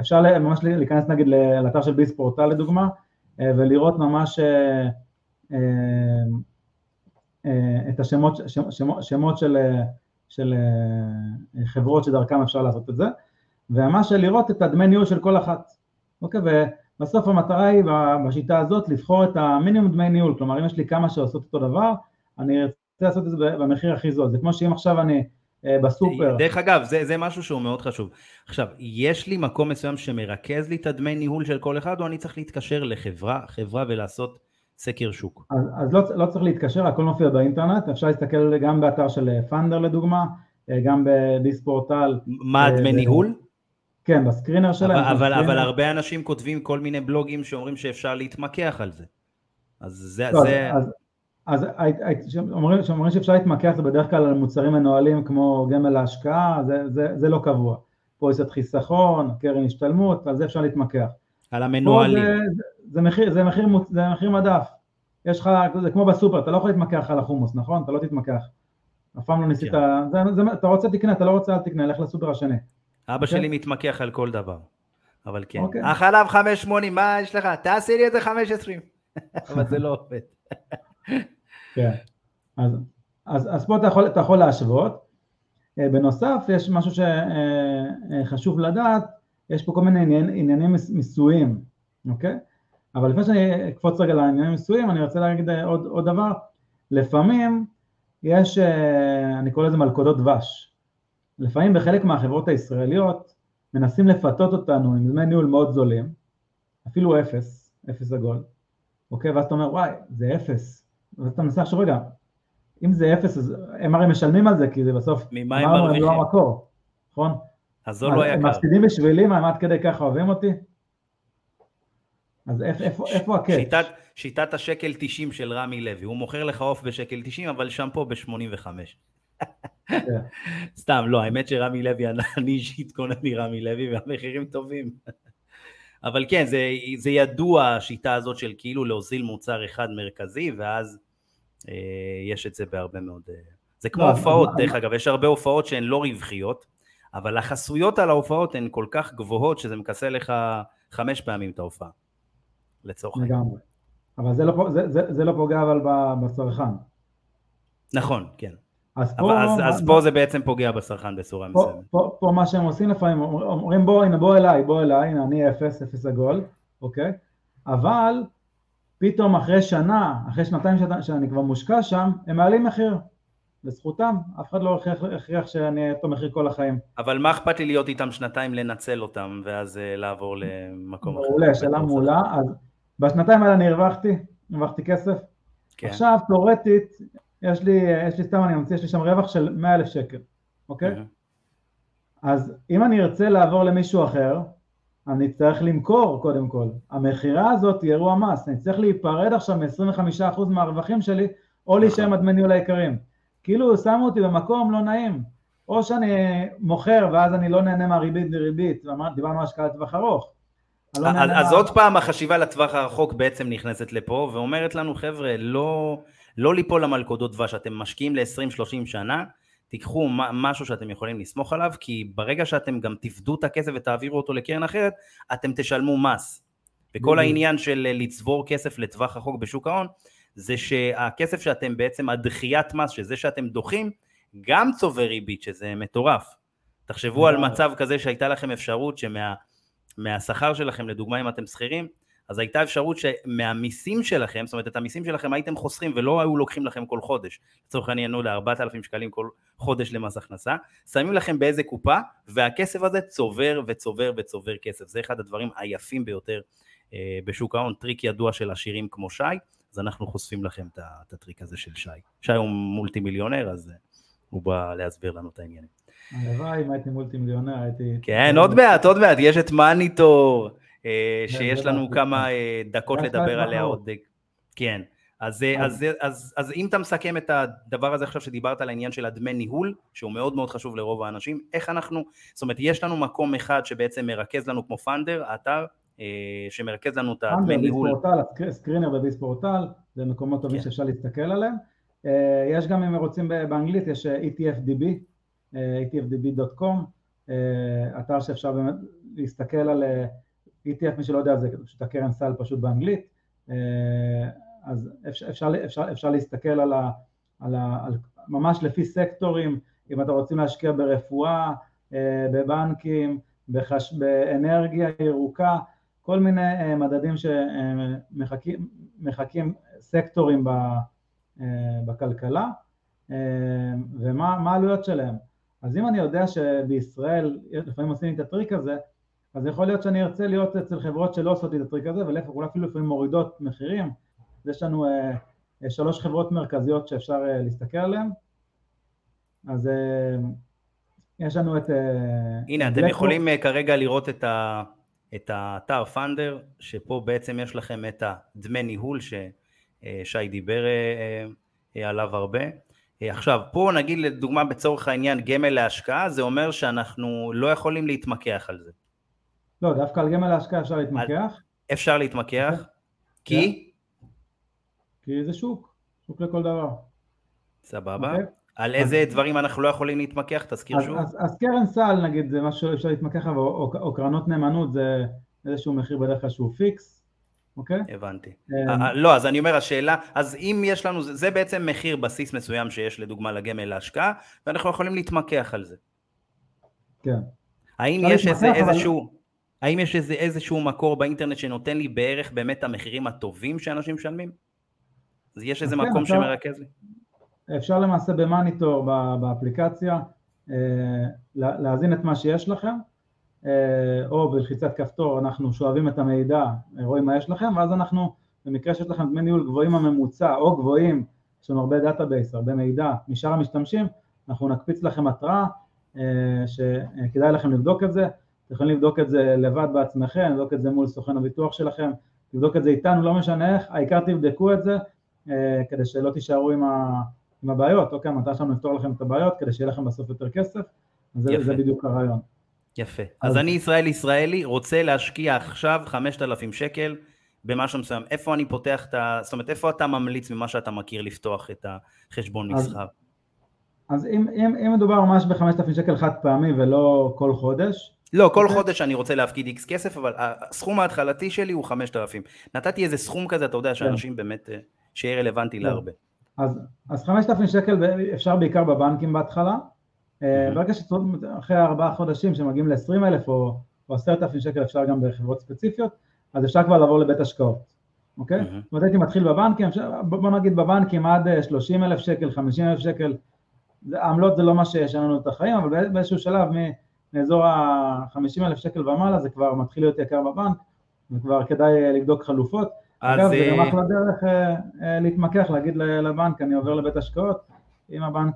Speaker 2: אפשר ממש להיכנס נגיד לאתר של ביס פורטל לדוגמה, אה, ולראות ממש אה, אה, את השמות שמות, שמות של, של חברות שדרכם אפשר לעשות את זה, וממש לראות את הדמי ניהול של כל אחת, אוקיי? ובסוף המטרה היא בשיטה הזאת לבחור את המינימום דמי ניהול, כלומר אם יש לי כמה שעושות אותו דבר, אני ארצה לעשות את זה במחיר הכי זול, זה כמו שאם עכשיו אני אה, בסופר.
Speaker 1: דרך אגב, זה, זה משהו שהוא מאוד חשוב. עכשיו, יש לי מקום מסוים שמרכז לי את הדמי ניהול של כל אחד, או אני צריך להתקשר לחברה, חברה ולעשות סקר שוק?
Speaker 2: אז, אז לא, לא צריך להתקשר, הכל מופיע באינטרנט, אפשר להסתכל גם באתר של פאנדר לדוגמה, אה, גם בדיספורטל.
Speaker 1: מה הדמי ו... ניהול?
Speaker 2: כן, בסקרינר שלהם.
Speaker 1: אבל, אבל, אבל הרבה אנשים כותבים כל מיני בלוגים שאומרים שאפשר להתמקח על זה. אז זה... לא, זה... אז,
Speaker 2: אז אומרים, אומרים שאפשר להתמקח זה בדרך כלל על מוצרים מנוהלים כמו גמל להשקעה, זה, זה, זה לא קבוע. פוליסת חיסכון, קרן השתלמות, על זה אפשר להתמקח.
Speaker 1: על המנוהלים.
Speaker 2: זה, זה, זה, מחיר, זה, מחיר, זה מחיר מדף. יש לך, זה כמו בסופר, אתה לא יכול להתמקח על החומוס, נכון? אתה לא תתמקח. אף פעם לא ניסית, כן. זה, זה, אתה רוצה תקנה, אתה לא רוצה אל תקנה, לך לסופר השני.
Speaker 1: אבא? שלי מתמקח על כל דבר, אבל כן. אוקיי. החלב 5.80, מה יש לך? תעשי לי את זה 5.20. אבל זה לא עובד.
Speaker 2: כן, אז, אז, אז פה אתה יכול, אתה יכול להשוות. אה, בנוסף, יש משהו שחשוב אה, אה, לדעת, יש פה כל מיני עניין, עניינים מיסויים, אוקיי? אבל לפני שאני אקפוץ רגע לעניינים מיסויים, אני רוצה להגיד עוד, עוד דבר. לפעמים יש, אני קורא לזה מלכודות דבש. לפעמים בחלק מהחברות הישראליות מנסים לפתות אותנו עם דמי ניהול מאוד זולים, אפילו אפס, אפס עגול, אוקיי? ואז אתה אומר, וואי, זה אפס, ואתה מנסה לחשוב רגע, אם זה אפס, אז הם הרי משלמים על זה, כי זה בסוף,
Speaker 1: ממה הם מרוויחים? הם
Speaker 2: לא המקור, נכון?
Speaker 1: זו לא יקר.
Speaker 2: הם מפסידים בשבילי, מה עד כדי ככה אוהבים אותי? אז איפה, איפה, הקאץ'?
Speaker 1: שיטת, שיטת השקל 90 של רמי לוי, הוא מוכר לך עוף בשקל 90, אבל שם פה ב-85. כן. סתם, לא, האמת שרמי לוי, אני אישית קונה מרמי לוי והמחירים טובים. אבל כן, זה, זה ידוע השיטה הזאת של כאילו להוזיל מוצר אחד מרכזי, ואז אה, יש את זה בהרבה מאוד... אה, זה כמו לא, הופעות, דרך אגב, יש הרבה הופעות שהן לא רווחיות, אבל החסויות על ההופעות הן כל כך גבוהות שזה מכסה לך חמש פעמים את ההופעה, לצורך העניין. לגמרי.
Speaker 2: אבל זה לא, זה, זה, זה לא פוגע אבל בצרכן.
Speaker 1: נכון, כן. אז פה, אז, מה, אז פה זה בעצם פוגע בצרכן בצורה מסוימת.
Speaker 2: פה, פה, פה מה שהם עושים לפעמים, אומרים בוא, הנה בוא אליי, בוא אליי, הנה אני אפס, אפס עגול, אוקיי? אבל פתאום אחרי שנה, אחרי שנתיים שאני, שאני כבר מושקע שם, הם מעלים מחיר. לזכותם, אף אחד לא הכריח שאני אהיה אותו מחיר כל החיים.
Speaker 1: אבל מה אכפת לי להיות איתם שנתיים, לנצל אותם, ואז uh, לעבור למקום אחר?
Speaker 2: מעולה, שאלה מעולה. אז בשנתיים האלה אני הרווחתי, הרווחתי כסף. כן. עכשיו, תאורטית, יש לי, יש לי סתם אני ממציא, יש לי שם רווח של 100 אלף שקל, אוקיי? Mm-hmm. אז אם אני ארצה לעבור למישהו אחר, אני צריך למכור קודם כל. המכירה הזאת היא אירוע מס, אני צריך להיפרד עכשיו מ-25% מהרווחים שלי, או להישאר עם הדמי ניהול היקרים. כאילו שמו אותי במקום לא נעים. או שאני מוכר ואז אני לא נהנה מהריבית וריבית, דיברנו על השקעה לטווח ארוך.
Speaker 1: לא אז, אז מה... עוד פעם החשיבה לטווח הרחוק בעצם נכנסת לפה ואומרת לנו חבר'ה לא, לא ליפול למלכודות דבש, אתם משקיעים ל-20-30 שנה, תיקחו משהו שאתם יכולים לסמוך עליו, כי ברגע שאתם גם תפדו את הכסף ותעבירו אותו לקרן אחרת, אתם תשלמו מס. וכל העניין של לצבור כסף לטווח רחוק בשוק ההון, זה שהכסף שאתם בעצם, הדחיית מס, שזה שאתם דוחים, גם צובר ריבית, שזה מטורף. תחשבו על מצב כזה שהייתה לכם אפשרות שמהשכר שלכם, לדוגמה אם אתם שכירים, אז הייתה אפשרות שמהמיסים שלכם, זאת אומרת את המיסים שלכם הייתם חוסכים ולא היו לוקחים לכם כל חודש, לצורך העניין נו ל-4,000 שקלים כל חודש למס הכנסה, שמים לכם באיזה קופה והכסף הזה צובר וצובר וצובר כסף, זה אחד הדברים היפים ביותר אה, בשוק ההון, טריק ידוע של עשירים כמו שי, אז אנחנו חושפים לכם את הטריק הזה של שי. שי הוא מולטי מיליונר אז אה, הוא בא להסביר לנו את העניינים.
Speaker 2: הלוואי אם הייתי מולטי מיליונר הייתי...
Speaker 1: כן עוד מעט עוד מעט יש את Moneytor אה, כן, שיש לנו כמה אה, דקות לדבר עליה עוד. כן, אז, אה, אז, אז, אז אם אתה מסכם את הדבר הזה עכשיו שדיברת על העניין של הדמי ניהול, שהוא מאוד מאוד חשוב לרוב האנשים, איך אנחנו, זאת אומרת יש לנו מקום אחד שבעצם מרכז לנו כמו פאנדר, האתר, שמרכז לנו את הדמי ניהול.
Speaker 2: פורטל, סקרינר בביס פורטל, זה מקומות טובים כן. שאפשר להסתכל עליהם. יש גם אם רוצים באנגלית, יש ETFDB, etfdb.com, אתר שאפשר באמת להסתכל על ETF, מי שלא יודע, זה פשוט הקרן סל פשוט באנגלית, אה, אז אפשר, אפשר, אפשר, אפשר להסתכל על, ה, על, ה, על ממש לפי סקטורים, אם אתם רוצים להשקיע ברפואה, אה, בבנקים, בחש, באנרגיה ירוקה, כל מיני אה, מדדים שמחקים סקטורים בכלכלה, ומה העלויות שלהם. אז אם אני יודע שבישראל, לפעמים עושים את הטריק הזה, אז יכול להיות שאני ארצה להיות אצל חברות שלא עושות לי את הטריק הזה, ולהפך אולי אפילו לפעמים מורידות מחירים, יש לנו אה, אה, שלוש חברות מרכזיות שאפשר אה, להסתכל עליהן, אז אה, יש לנו את... אה,
Speaker 1: הנה, אתם יכולים אה, כרגע לראות את, ה, את האתר פאנדר, שפה בעצם יש לכם את הדמי ניהול ששי אה, דיבר אה, אה, עליו הרבה. עכשיו, פה נגיד לדוגמה בצורך העניין גמל להשקעה, זה אומר שאנחנו לא יכולים להתמקח על זה.
Speaker 2: לא, דווקא על גמל להשקעה אפשר להתמקח.
Speaker 1: אפשר להתמקח, אוקיי. כי?
Speaker 2: כי זה שוק, שוק לכל דבר.
Speaker 1: סבבה. Okay. אוקיי? על איזה אז, דברים אנחנו לא יכולים להתמקח? תזכיר
Speaker 2: אז,
Speaker 1: שוב.
Speaker 2: אז, אז קרן סל נגיד זה משהו שאפשר להתמקח עליו, או, או, או קרנות נאמנות זה איזשהו מחיר בדרך כלל שהוא פיקס, אוקיי?
Speaker 1: הבנתי. Um, לא, אז אני אומר השאלה, אז אם יש לנו, זה בעצם מחיר בסיס מסוים שיש לדוגמה לגמל להשקעה, ואנחנו יכולים להתמקח על זה.
Speaker 2: כן.
Speaker 1: האם יש איזה, אבל... איזשהו... האם יש איזה, איזשהו מקור באינטרנט שנותן לי בערך באמת המחירים הטובים שאנשים משלמים? אז יש איזה מקום אפשר, שמרכז לי?
Speaker 2: אפשר למעשה ב Moneytor באפליקציה אה, להזין את מה שיש לכם, אה, או בלחיצת כפתור אנחנו שואבים את המידע, רואים מה יש לכם, ואז אנחנו, במקרה שיש לכם דמי ניהול גבוהים הממוצע או גבוהים, יש לנו הרבה database, הרבה מידע משאר המשתמשים, אנחנו נקפיץ לכם התראה אה, שכדאי לכם לבדוק את זה, אתם יכולים לבדוק את זה לבד בעצמכם, לבדוק את זה מול סוכן הביטוח שלכם, לבדוק את זה איתנו, לא משנה איך, העיקר תבדקו את זה כדי שלא תישארו עם, עם הבעיות, אוקיי, המטרה שלנו לפתור לכם את הבעיות כדי שיהיה לכם בסוף יותר כסף, זה, זה בדיוק הרעיון.
Speaker 1: יפה. אז, אז אני ישראל ישראלי, רוצה להשקיע עכשיו 5,000 שקל במשהו מסוים, איפה אני פותח את ה... זאת אומרת, איפה אתה ממליץ ממה שאתה מכיר לפתוח את החשבון מסחר?
Speaker 2: אז אם, אם, אם מדובר ממש ב-5,000 שקל חד פעמי ולא כל חודש,
Speaker 1: לא, כל okay. אוקיי. חודש אני רוצה להפקיד איקס כסף, אבל הסכום ההתחלתי שלי הוא 5,000. נתתי איזה סכום כזה, אתה יודע, כן. שאנשים yeah. באמת, אה, שיהיה רלוונטי yeah. כן. להרבה.
Speaker 2: אז, אז 5,000 שקל אפשר בעיקר בבנקים בהתחלה. Mm-hmm. ברגע שאחרי ארבעה חודשים שמגיעים ל-20,000 או, או 10,000 שקל אפשר גם בחברות ספציפיות, אז אפשר כבר לעבור לבית השקעות, אוקיי? זאת אומרת הייתי מתחיל בבנקים, בוא נגיד בבנקים עד 30,000 שקל, 50,000 שקל, העמלות זה לא מה שישן לנו את החיים, אבל באיזשהו שלב מאזור ה-50 אלף שקל ומעלה זה כבר מתחיל להיות יקר בבנק וכבר כדאי אה, לבדוק חלופות. אגב, זה גם אה, אחלה דרך אה, להתמקח, להגיד לבנק אני עובר לבית השקעות, אם הבנק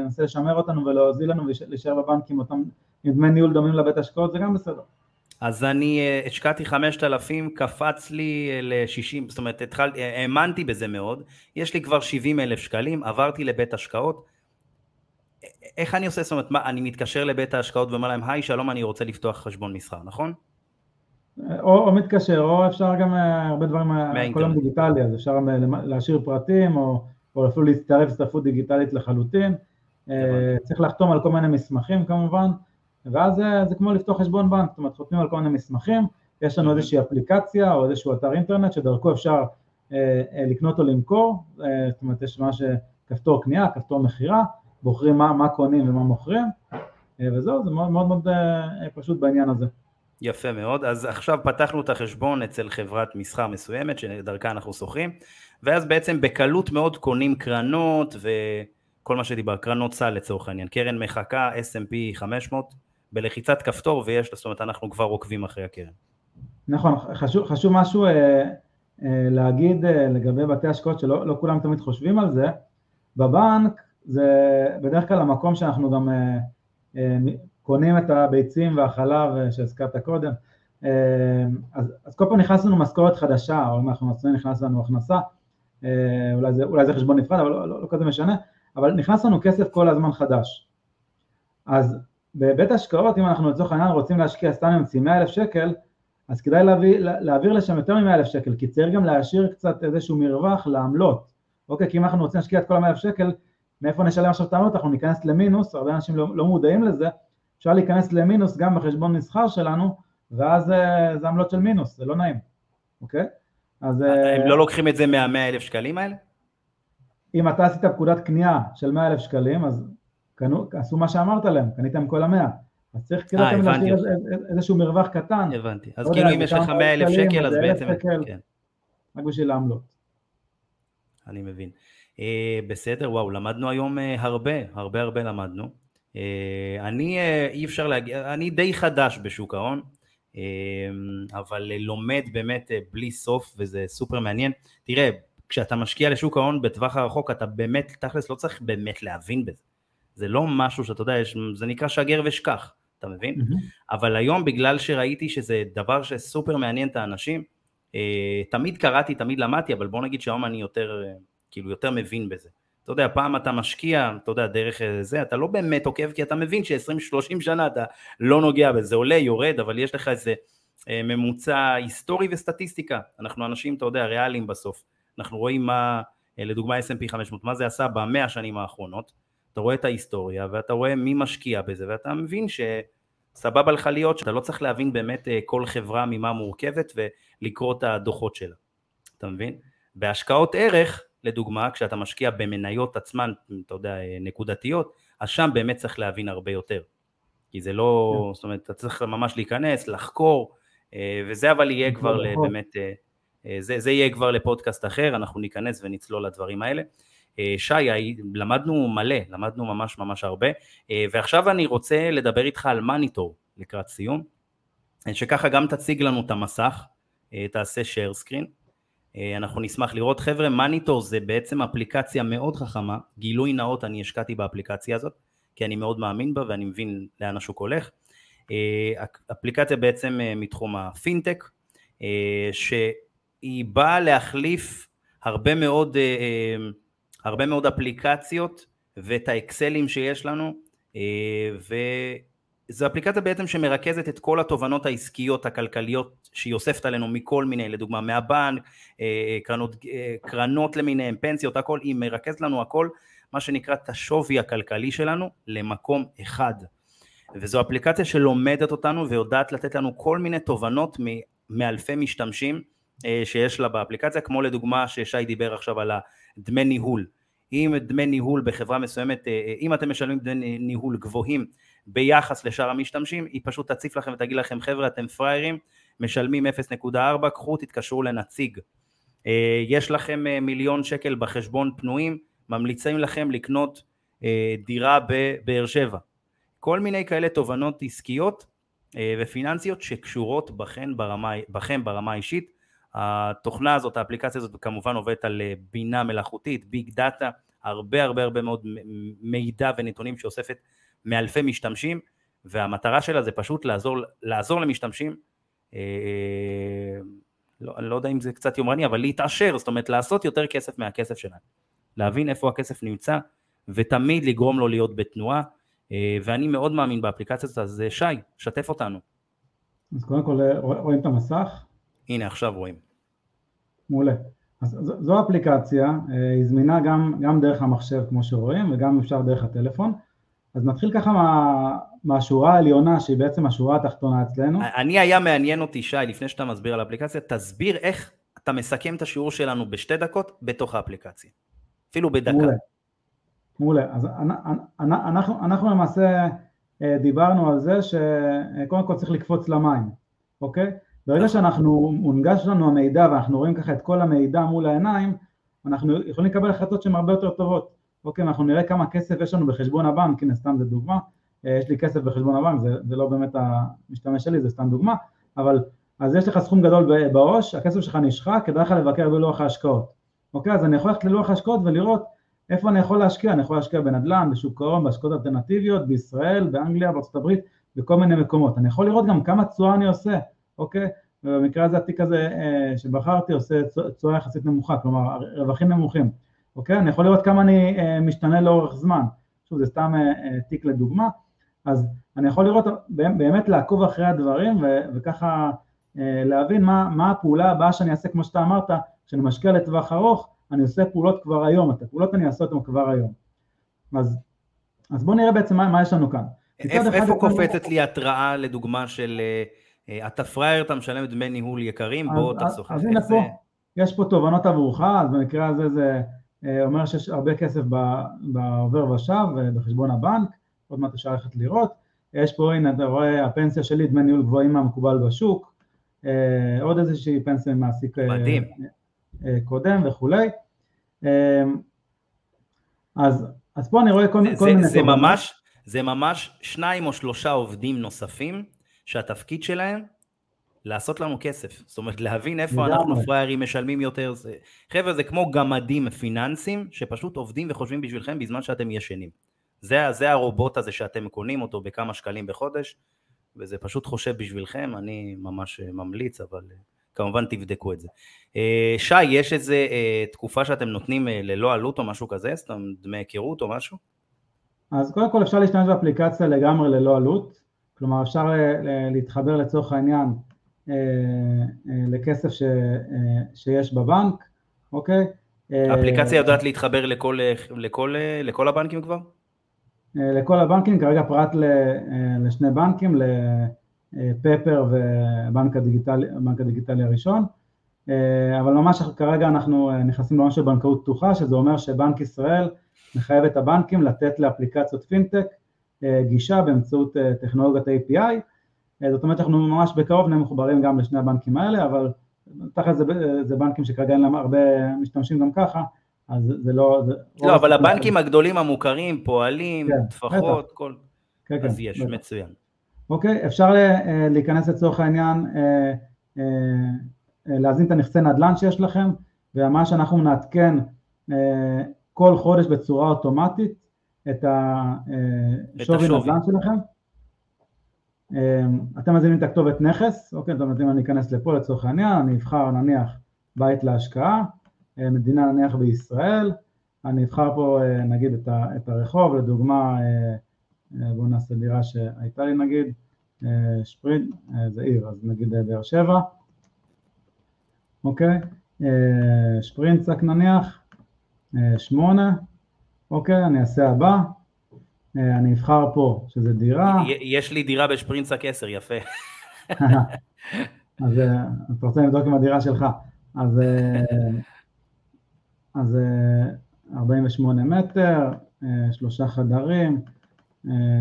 Speaker 2: ינסה לשמר אותנו ולהוזיל לנו ולהישאר בבנק עם אותם, עם דמי ניהול דומים לבית השקעות זה גם בסדר.
Speaker 1: אז אני השקעתי 5,000, קפץ לי ל-60, זאת אומרת, התחל, האמנתי בזה מאוד, יש לי כבר 70 אלף שקלים, עברתי לבית השקעות, איך אני עושה, זאת אומרת, מה, אני מתקשר לבית ההשקעות ואומר להם, היי, שלום, אני רוצה לפתוח חשבון מסחר, נכון?
Speaker 2: או, או מתקשר, או אפשר גם אה, הרבה דברים, אה, כל היום דיגיטלי, אז אפשר אה, להשאיר פרטים, או, או אפילו להצטרף הצטרפות דיגיטלית לחלוטין. צריך לחתום על כל מיני מסמכים כמובן, ואז זה, זה כמו לפתוח חשבון בנק, זאת אומרת, חותמים על כל מיני מסמכים, יש לנו איזושהי אפליקציה או איזשהו אתר אינטרנט שדרכו אפשר אה, לקנות או למכור, אה, זאת אומרת, יש ממש כפתור קנייה, כפתור מכירה, בוחרים מה, מה קונים ומה מוכרים, וזהו, זה מאוד מאוד, מאוד פשוט בעניין הזה.
Speaker 1: יפה מאוד, אז עכשיו פתחנו את החשבון אצל חברת מסחר מסוימת שדרכה אנחנו שוכרים, ואז בעצם בקלות מאוד קונים קרנות וכל מה שדיבר, קרנות סל לצורך העניין, קרן מחכה S&P 500 בלחיצת כפתור ויש, זאת אומרת אנחנו כבר עוקבים אחרי הקרן.
Speaker 2: נכון, חשוב, חשוב משהו אה, אה, להגיד אה, לגבי בתי השקעות שלא לא כולם תמיד חושבים על זה, בבנק זה בדרך כלל המקום שאנחנו גם אה, אה, קונים את הביצים והחלב אה, שהזכרת קודם, אה, אז, אז כל פעם נכנס לנו משכורת חדשה, או אם אנחנו מצוין נכנס לנו הכנסה, אה, אולי זה, אולי זה חשבון נפרד, אבל לא, לא, לא כזה משנה, אבל נכנס לנו כסף כל הזמן חדש. אז בבית השקעות, אם אנחנו לצורך העניין רוצים להשקיע סתם עם 100 אלף שקל, אז כדאי להביא, להעביר לשם יותר מ-100 אלף שקל, כי צריך גם להשאיר קצת איזשהו מרווח לעמלות. אוקיי, כי אם אנחנו רוצים להשקיע את כל ה-100 אלף שקל, מאיפה נשלם עכשיו את העמלות? אנחנו ניכנס למינוס, הרבה אנשים לא, לא מודעים לזה, אפשר להיכנס למינוס גם בחשבון מסחר שלנו, ואז אה, זה עמלות של מינוס, זה לא נעים, אוקיי?
Speaker 1: אז... אה, הם לא לוקחים את זה מה-100 אלף שקלים האלה?
Speaker 2: אם אתה עשית פקודת קנייה של 100 אלף שקלים, אז קנו, עשו מה שאמרת להם, קניתם כל המאה. אז צריך כאילו אה, להשאיר איזשהו מרווח קטן.
Speaker 1: הבנתי. אז לא כאילו אם יש לך 100 אלף שקל, אז בעצם... כן.
Speaker 2: רק בשביל העמלות.
Speaker 1: אני מבין. בסדר, וואו, למדנו היום הרבה, הרבה הרבה למדנו. אה, אני אה, אי אפשר להגיד, אני די חדש בשוק ההון, אה, אבל לומד באמת בלי סוף וזה סופר מעניין. תראה, כשאתה משקיע לשוק ההון בטווח הרחוק אתה באמת, תכלס לא צריך באמת להבין בזה. זה לא משהו שאתה יודע, זה נקרא שגר ושכח, אתה מבין? Mm-hmm. אבל היום בגלל שראיתי שזה דבר שסופר מעניין את האנשים, תמיד קראתי, תמיד למדתי, אבל בוא נגיד שהיום אני יותר, כאילו יותר מבין בזה. אתה יודע, פעם אתה משקיע, אתה יודע, דרך זה, אתה לא באמת עוקב, כי אתה מבין ש-20-30 שנה אתה לא נוגע בזה, עולה, יורד, אבל יש לך איזה אה, ממוצע היסטורי וסטטיסטיקה. אנחנו אנשים, אתה יודע, ריאליים בסוף. אנחנו רואים מה, אה, לדוגמה S&P 500, מה זה עשה במאה השנים האחרונות. אתה רואה את ההיסטוריה, ואתה רואה מי משקיע בזה, ואתה מבין שסבבה לך להיות, שאתה לא צריך להבין באמת אה, כל חברה ממה מורכבת ולקרוא את הדוחות שלה. אתה מבין? בהשקעות ערך, לדוגמה, כשאתה משקיע במניות עצמן, אתה יודע, נקודתיות, אז שם באמת צריך להבין הרבה יותר. כי זה לא, כן. זאת אומרת, אתה צריך ממש להיכנס, לחקור, אה, וזה אבל יהיה כבר באמת, אה, אה, זה, זה יהיה כבר לפודקאסט אחר, אנחנו ניכנס ונצלול לדברים האלה. שי, למדנו מלא, למדנו ממש ממש הרבה, ועכשיו אני רוצה לדבר איתך על מניטור לקראת סיום, שככה גם תציג לנו את המסך, תעשה share screen. אה, אנחנו נשמח לראות. חבר'ה, מניטור זה בעצם אפליקציה מאוד חכמה, גילוי נאות אני השקעתי באפליקציה הזאת, כי אני מאוד מאמין בה ואני מבין לאן השוק הולך. אה, אפליקציה בעצם אה, מתחום הפינטק, שהיא באה להחליף הרבה מאוד, הרבה מאוד אפליקציות ואת האקסלים שיש לנו, ו... זו אפליקציה בעצם שמרכזת את כל התובנות העסקיות הכלכליות שהיא אוספת עלינו מכל מיני, לדוגמה מהבנק, אה, קרנות, אה, קרנות למיניהם, פנסיות, הכל, היא מרכזת לנו הכל, מה שנקרא את השווי הכלכלי שלנו למקום אחד. וזו אפליקציה שלומדת אותנו ויודעת לתת לנו כל מיני תובנות מאלפי משתמשים אה, שיש לה באפליקציה, כמו לדוגמה ששי דיבר עכשיו על הדמי ניהול. אם דמי ניהול בחברה מסוימת, אם אתם משלמים דמי ניהול גבוהים ביחס לשאר המשתמשים, היא פשוט תציף לכם ותגיד לכם חבר'ה אתם פראיירים, משלמים 0.4, קחו תתקשרו לנציג. אה, יש לכם אה, מיליון שקל בחשבון פנויים, ממליצים לכם לקנות אה, דירה בבאר שבע. כל מיני כאלה תובנות עסקיות ופיננסיות שקשורות בכם ברמה, בכם ברמה האישית. התוכנה הזאת, האפליקציה הזאת כמובן עובדת על בינה מלאכותית, ביג דאטה, הרבה הרבה הרבה מאוד מידע ונתונים שאוספת מאלפי משתמשים, והמטרה שלה זה פשוט לעזור, לעזור למשתמשים, אה, לא, אני לא יודע אם זה קצת יומרני, אבל להתעשר, זאת אומרת לעשות יותר כסף מהכסף שלהם, להבין איפה הכסף נמצא, ותמיד לגרום לו להיות בתנועה, אה, ואני מאוד מאמין באפליקציה הזאת, אז אה, שי, שתף אותנו.
Speaker 2: אז קודם כל רואים את המסך?
Speaker 1: הנה עכשיו רואים.
Speaker 2: מעולה. אז זו אפליקציה, היא זמינה גם, גם דרך המחשב כמו שרואים וגם אפשר דרך הטלפון. אז נתחיל ככה מה, מהשורה העליונה שהיא בעצם השורה התחתונה אצלנו.
Speaker 1: אני היה מעניין אותי שי לפני שאתה מסביר על האפליקציה, תסביר איך אתה מסכם את השיעור שלנו בשתי דקות בתוך האפליקציה, אפילו בדקה.
Speaker 2: מעולה, מעולה. אז אנחנו, אנחנו למעשה דיברנו על זה שקודם כל צריך לקפוץ למים, אוקיי? ברגע שאנחנו, מונגש לנו המידע ואנחנו רואים ככה את כל המידע מול העיניים, אנחנו יכולים לקבל החלטות שהן הרבה יותר טובות. אוקיי, אנחנו נראה כמה כסף יש לנו בחשבון הבנק, הנה סתם זה דוגמה, יש לי כסף בחשבון הבנק, זה, זה לא באמת המשתמש שלי, זה סתם דוגמה, אבל אז יש לך סכום גדול בעו"ש, הכסף שלך נשחק, כדאי לך לבקר בלוח ההשקעות. אוקיי, אז אני יכול ללכת ללוח ההשקעות ולראות איפה אני יכול להשקיע, אני יכול להשקיע בנדל"ן, בשוק ההון, בהשקעות אלטרנטיביות, בישראל, באנגליה, הברית, בכל מיני מקומות. אני יכול לראות גם כמה תשואה אני עושה, אוקיי? ובמקרה הזה התיק הזה אה, שבחרתי עושה תשואה יחסית נמוכה, כלומר רווחים נמוכים, אוקיי? אני יכול לראות כמה אני אה, משתנה לאורך זמן, שוב זה סתם אה, תיק לדוגמה, אז אני יכול לראות, באמת לעקוב אחרי הדברים וככה להבין מה, מה הפעולה הבאה שאני אעשה, כמו שאתה אמרת, כשאני משקיע לטווח ארוך, אני עושה פעולות כבר היום, את הפעולות אני אעשה אותן כבר היום. אז, אז בואו נראה בעצם מה, מה יש לנו כאן.
Speaker 1: איפה, איפה קופצת לי התראה לדוגמה של אה, אתה פראייר, אתה משלם דמי ניהול יקרים, בוא תחסוך.
Speaker 2: אז הנה פה, יש פה תובנות עבורך, אז במקרה הזה זה אה, אומר שיש הרבה כסף בעובר ושב בחשבון הבנק, עוד מעט אפשר ללכת לראות. יש פה, הנה, אתה רואה, הפנסיה שלי, דמי ניהול גבוהים מהמקובל בשוק, אה, עוד איזושהי פנסיה מעסיק מדהים. קודם וכולי. אז, אז פה אני רואה כל, זה, כל
Speaker 1: זה,
Speaker 2: מיני...
Speaker 1: זה ממש, זה ממש שניים או שלושה עובדים נוספים שהתפקיד שלהם לעשות לנו כסף, זאת אומרת להבין איפה אנחנו פראיירים משלמים יותר, זה... חבר'ה זה כמו גמדים פיננסיים שפשוט עובדים וחושבים בשבילכם בזמן שאתם ישנים, זה, זה הרובוט הזה שאתם קונים אותו בכמה שקלים בחודש וזה פשוט חושב בשבילכם, אני ממש אה, ממליץ אבל אה, כמובן תבדקו את זה. אה, שי, יש איזה תקופה שאתם נותנים ללא עלות או משהו כזה, סתם דמי היכרות או משהו?
Speaker 2: אז קודם כל אפשר להשתמש באפליקציה לגמרי ללא עלות, כלומר אפשר להתחבר לצורך העניין לכסף ש, אה, שיש בבנק, אוקיי?
Speaker 1: האפליקציה יודעת להתחבר לכל, לכל, לכל הבנקים כבר?
Speaker 2: לכל הבנקים, כרגע פרט לשני בנקים, לפפר ובנק הדיגיטלי, הדיגיטלי הראשון, אבל ממש כרגע אנחנו נכנסים לעולם של בנקאות פתוחה, שזה אומר שבנק ישראל מחייב את הבנקים לתת לאפליקציות פינטק אה, גישה באמצעות אה, טכנולוגיית API, אה, זאת אומרת שאנחנו ממש בקרוב נהיה מחוברים גם לשני הבנקים האלה, אבל תכף זה, זה בנקים שכרגע אין להם הרבה משתמשים גם ככה, אז זה לא... זה
Speaker 1: לא, אבל הבנקים זה... הגדולים המוכרים, פועלים, כן, טפחות, כל... כן, כן, אז יש, בטח. מצוין.
Speaker 2: אוקיי, אפשר להיכנס לצורך העניין, להזין את הנכסי נדל"ן שיש לכם, וממש אנחנו נעדכן כל חודש בצורה אוטומטית את השווי נדל"ן שלכם. אמ, אתם מזינים את הכתובת נכס, אוקיי, זאת אומרת אם אני אכנס לפה לצורך העניין, אני אבחר נניח בית להשקעה, אה, מדינה נניח בישראל, אני אבחר פה אה, נגיד את הרחוב, לדוגמה אה, בואו נעשה דירה שהייתה לי נגיד, שפרינט, זה עיר, אז נגיד באר שבע, אוקיי, שפרינצק נניח, שמונה, אוקיי, אני אעשה הבא, אני אבחר פה שזה דירה.
Speaker 1: יש לי דירה בשפרינצק 10, יפה.
Speaker 2: אז אה, אתה רוצה לבדוק עם הדירה שלך. אז, אה, אז 48 מטר, שלושה חדרים,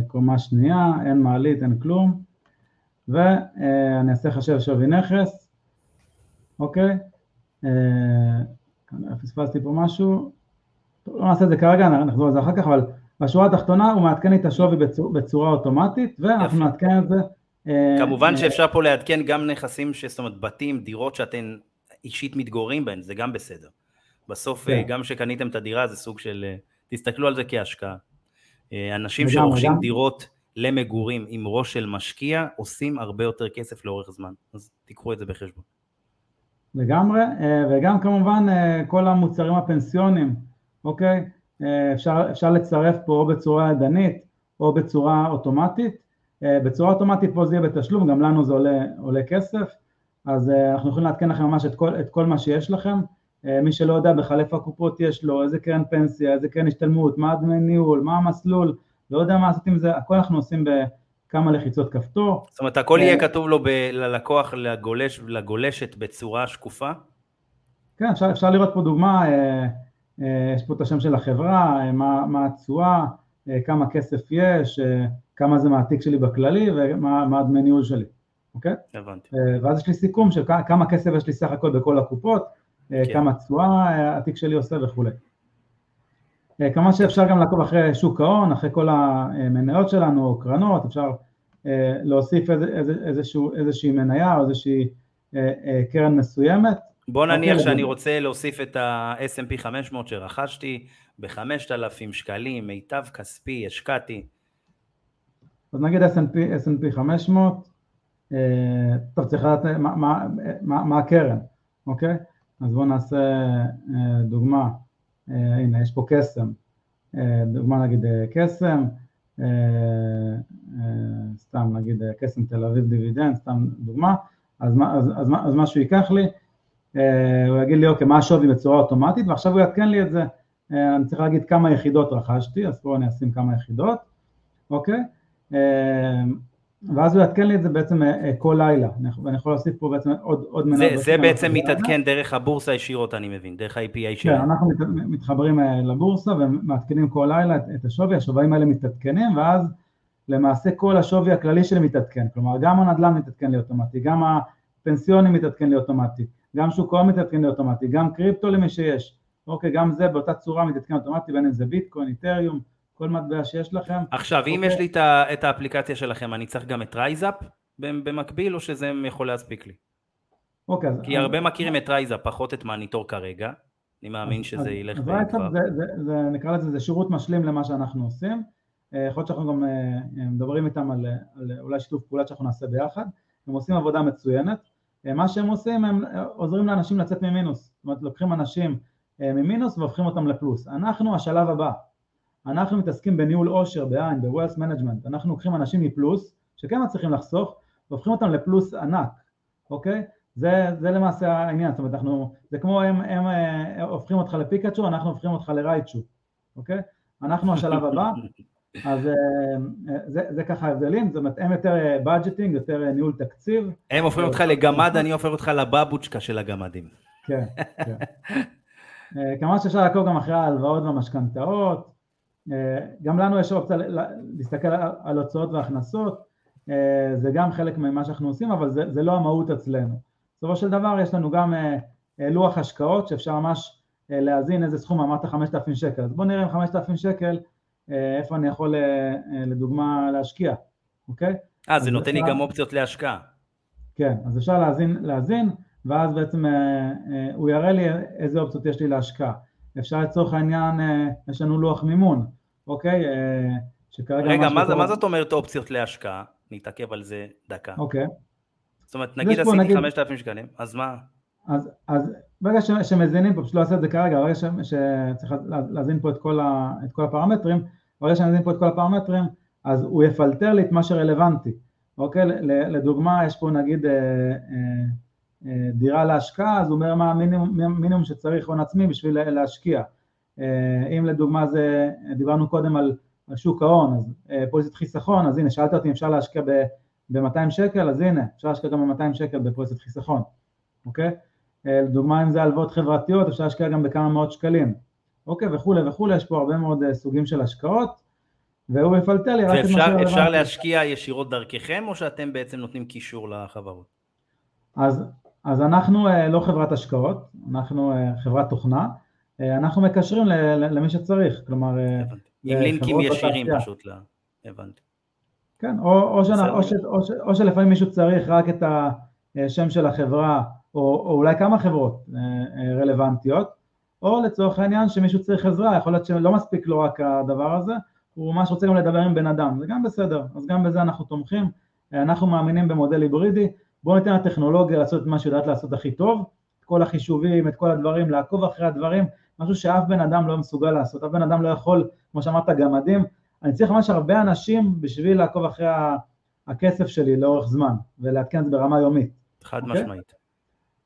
Speaker 2: קומה שנייה, אין מעלית, אין כלום, ואני אעשה חשב שווי נכס, אוקיי? פספסתי פה משהו, לא נעשה את זה כרגע, נחזור לזה אחר כך, אבל בשורה התחתונה הוא מעדכן את השווי בצורה, בצורה אוטומטית, ואנחנו נעדכן את זה.
Speaker 1: אה, כמובן שאפשר פה לעדכן גם נכסים, זאת אומרת בתים, דירות שאתם אישית מתגוררים בהן, זה גם בסדר. בסוף אה, כן. גם שקניתם את הדירה זה סוג של, אה, תסתכלו על זה כהשקעה. אנשים שרוכשים וגם... דירות למגורים עם ראש של משקיע, עושים הרבה יותר כסף לאורך זמן, אז תיקחו את זה בחשבון.
Speaker 2: לגמרי, וגם כמובן כל המוצרים הפנסיונים, אוקיי? אה, אפשר, אפשר לצרף פה או בצורה ידנית או בצורה אוטומטית. אה, בצורה אוטומטית פה זה יהיה בתשלום, גם לנו זה עולה, עולה כסף, אז אה, אנחנו יכולים לעדכן לכם ממש את כל, את כל מה שיש לכם. מי שלא יודע בכלל איפה הקופות יש לו, איזה קרן פנסיה, איזה קרן השתלמות, מה דמי ניהול, מה המסלול, לא יודע מה לעשות עם זה, הכל אנחנו עושים בכמה לחיצות כפתור.
Speaker 1: זאת אומרת הכל יהיה כתוב לו ב- ללקוח, לגולש, לגולשת בצורה שקופה?
Speaker 2: כן, אפשר, אפשר לראות פה דוגמה, יש פה את השם של החברה, אה, מה, מה התשואה, אה, כמה כסף יש, כמה זה מהתיק שלי בכללי ומה הדמי ניהול שלי, אוקיי?
Speaker 1: הבנתי.
Speaker 2: ואז יש לי סיכום של כמה כסף יש לי סך הכל בכל הקופות, כן. כמה תשואה התיק שלי עושה וכולי. כמובן שאפשר גם לעקוב אחרי שוק ההון, אחרי כל המניות שלנו, קרנות, אפשר להוסיף איזשהו, איזושהי מניה או איזושהי קרן מסוימת.
Speaker 1: בוא נניח אוקיי, שאני רוצה להוסיף את ה-S&P 500 שרכשתי ב-5,000 שקלים, מיטב כספי, השקעתי.
Speaker 2: אז נגיד S&P, S&P 500, טוב צריך לדעת מה, מה, מה, מה הקרן, אוקיי? אז בואו נעשה אה, דוגמה, אה, הנה יש פה קסם, אה, דוגמה נגיד קסם, סתם נגיד קסם תל אביב דיבידנד, סתם דוגמה, אז, אז, אז, אז מה שהוא ייקח לי, הוא יגיד לי אוקיי מה השווי בצורה אוטומטית ועכשיו הוא יעדכן לי את זה, אני צריך להגיד כמה יחידות רכשתי, אז פה אני אשים כמה יחידות, אוקיי? ואז הוא יעדכן לי את זה בעצם אה, כל לילה, ואני יכול להוסיף פה בעצם עוד, עוד
Speaker 1: מנהל. זה, זה בעצם מתעדכן דרך הבורסה ישירות אני מבין, דרך ה-API
Speaker 2: שלנו. כן, אנחנו מתחברים אה, לבורסה ומעדכנים כל לילה את השווי, השווים האלה מתעדכנים ואז למעשה כל השווי הכללי שלי מתעדכן, כלומר גם הנדל"ן מתעדכן לי אוטומטי, גם הפנסיונים מתעדכן לי אוטומטי, גם שוק ההון מתעדכן אוטומטי, גם קריפטו למי שיש, אוקיי, גם זה באותה צורה מתעדכן אוטומטי, בין אם זה ביטקוין, Ethereum, כל מטבע שיש לכם.
Speaker 1: עכשיו, אם אוקיי. יש לי את האפליקציה שלכם, אני צריך גם את RiseUp במקביל, או שזה יכול להספיק לי?
Speaker 2: אוקיי.
Speaker 1: כי
Speaker 2: אז,
Speaker 1: הרבה מכירים את RiseUp, פחות את Moneytor כרגע. אני מאמין שזה אז, ילך
Speaker 2: וכבר. זה, זה, זה, נקרא לזה, זה שירות משלים למה שאנחנו עושים. אה, יכול להיות שאנחנו גם אה, אה, מדברים איתם על, על אולי שיתוף פעולה שאנחנו נעשה ביחד. הם עושים עבודה מצוינת. מה שהם עושים, הם עוזרים לאנשים לצאת ממינוס. זאת אומרת, לוקחים אנשים ממינוס והופכים אותם לפלוס. אנחנו השלב הבא. אנחנו מתעסקים בניהול עושר, בעין, ב-Wealth Management, אנחנו לוקחים אנשים מפלוס, שכן מצליחים לחסוך, והופכים אותם לפלוס ענק, אוקיי? זה, זה למעשה העניין, זאת אומרת, אנחנו, זה כמו הם, הם, הם אה, הופכים אותך לפיקאצ'ו, אנחנו הופכים אותך לרייצ'ו, אוקיי? אנחנו השלב הבא, אז אה, זה, זה ככה ההבדלים, זאת אומרת, הם יותר budgeting, אה, יותר ניהול תקציב.
Speaker 1: הם הופכים אותך לגמד, אני הופך אותך לבבוצ'קה של הגמדים.
Speaker 2: כן, כן. כמובן שאפשר לעקוב גם אחרי ההלוואות והמשכנתאות, אה, גם לנו יש אופציה להסתכל על הוצאות והכנסות, אה, זה גם חלק ממה שאנחנו עושים, אבל זה, זה לא המהות אצלנו. בסופו של דבר יש לנו גם אה, לוח השקעות שאפשר ממש להזין איזה סכום, אמרת 5,000 שקל, אז בואו נראה עם 5,000 שקל איפה אני יכול לדוגמה להשקיע, אוקיי?
Speaker 1: אה, זה נותן לי גם אופציות להשקעה.
Speaker 2: כן, אז אפשר להזין, להזין ואז בעצם הוא יראה לי איזה אופציות יש לי להשקעה. אפשר לצורך העניין, יש לנו לוח מימון, אוקיי? אה,
Speaker 1: שכרגע... רגע, מה, מה זאת אומרת אופציות להשקעה? נתעכב על זה דקה.
Speaker 2: אוקיי.
Speaker 1: זאת אומרת, נגיד עשיתי נגיד... 5,000 שקלים, אז מה?
Speaker 2: אז, אז ברגע ש, שמזינים פה, פשוט לא אעשה את זה כרגע, ברגע ש, שצריך להזין פה את כל, ה, את כל הפרמטרים, ברגע שאני אזין פה את כל הפרמטרים, אז הוא יפלטר לי את מה שרלוונטי, אוקיי? לדוגמה, יש פה נגיד אה, אה, אה, דירה להשקעה, אז הוא אומר מה המינימום שצריך הון עצמי בשביל להשקיע. אה, אם לדוגמה זה, דיברנו קודם על, על שוק ההון, אז אה, פוליסת חיסכון, אז הנה שאלת אותי אם אפשר להשקיע ב-200 שקל, אז הנה, אפשר להשקיע גם ב-200 שקל בפוליסת חיסכון, אוקיי? אה, לדוגמה אם זה הלוואות חברתיות, אפשר להשקיע גם בכמה מאות שקלים, אוקיי? וכולי וכולי, יש פה הרבה מאוד סוגים של השקעות, והוא יפלטר לי
Speaker 1: רק את מה שרלוונטי. ואפשר להשקיע ישירות דרככם, או שאתם בעצם נותנים קישור לחברות?
Speaker 2: אז, אז אנחנו לא חברת השקעות, אנחנו חברת תוכנה, אה, אנחנו מקשרים למי שצריך, כלומר...
Speaker 1: אה, עם לינקים ישירים פשוט, ל... הבנתי.
Speaker 2: כן, או, או, שנה, או, ש, או, ש, או שלפעמים מישהו צריך רק את השם של החברה, או, או אולי כמה חברות אה, רלוונטיות, או לצורך העניין שמישהו צריך עזרה, יכול להיות שלא מספיק לו רק הדבר הזה, הוא ממש רוצה גם לדבר עם בן אדם, זה גם בסדר, אז גם בזה אנחנו תומכים, אנחנו מאמינים במודל היברידי, בואו ניתן לטכנולוגיה לעשות את מה שיודעת לעשות הכי טוב, את כל החישובים, את כל הדברים, לעקוב אחרי הדברים, משהו שאף בן אדם לא מסוגל לעשות, אף בן אדם לא יכול, כמו שאמרת, גמדים, אני צריך ממש הרבה אנשים בשביל לעקוב אחרי הכסף שלי לאורך זמן, ולעדכן את זה ברמה יומית.
Speaker 1: חד okay? אוקיי? משמעית.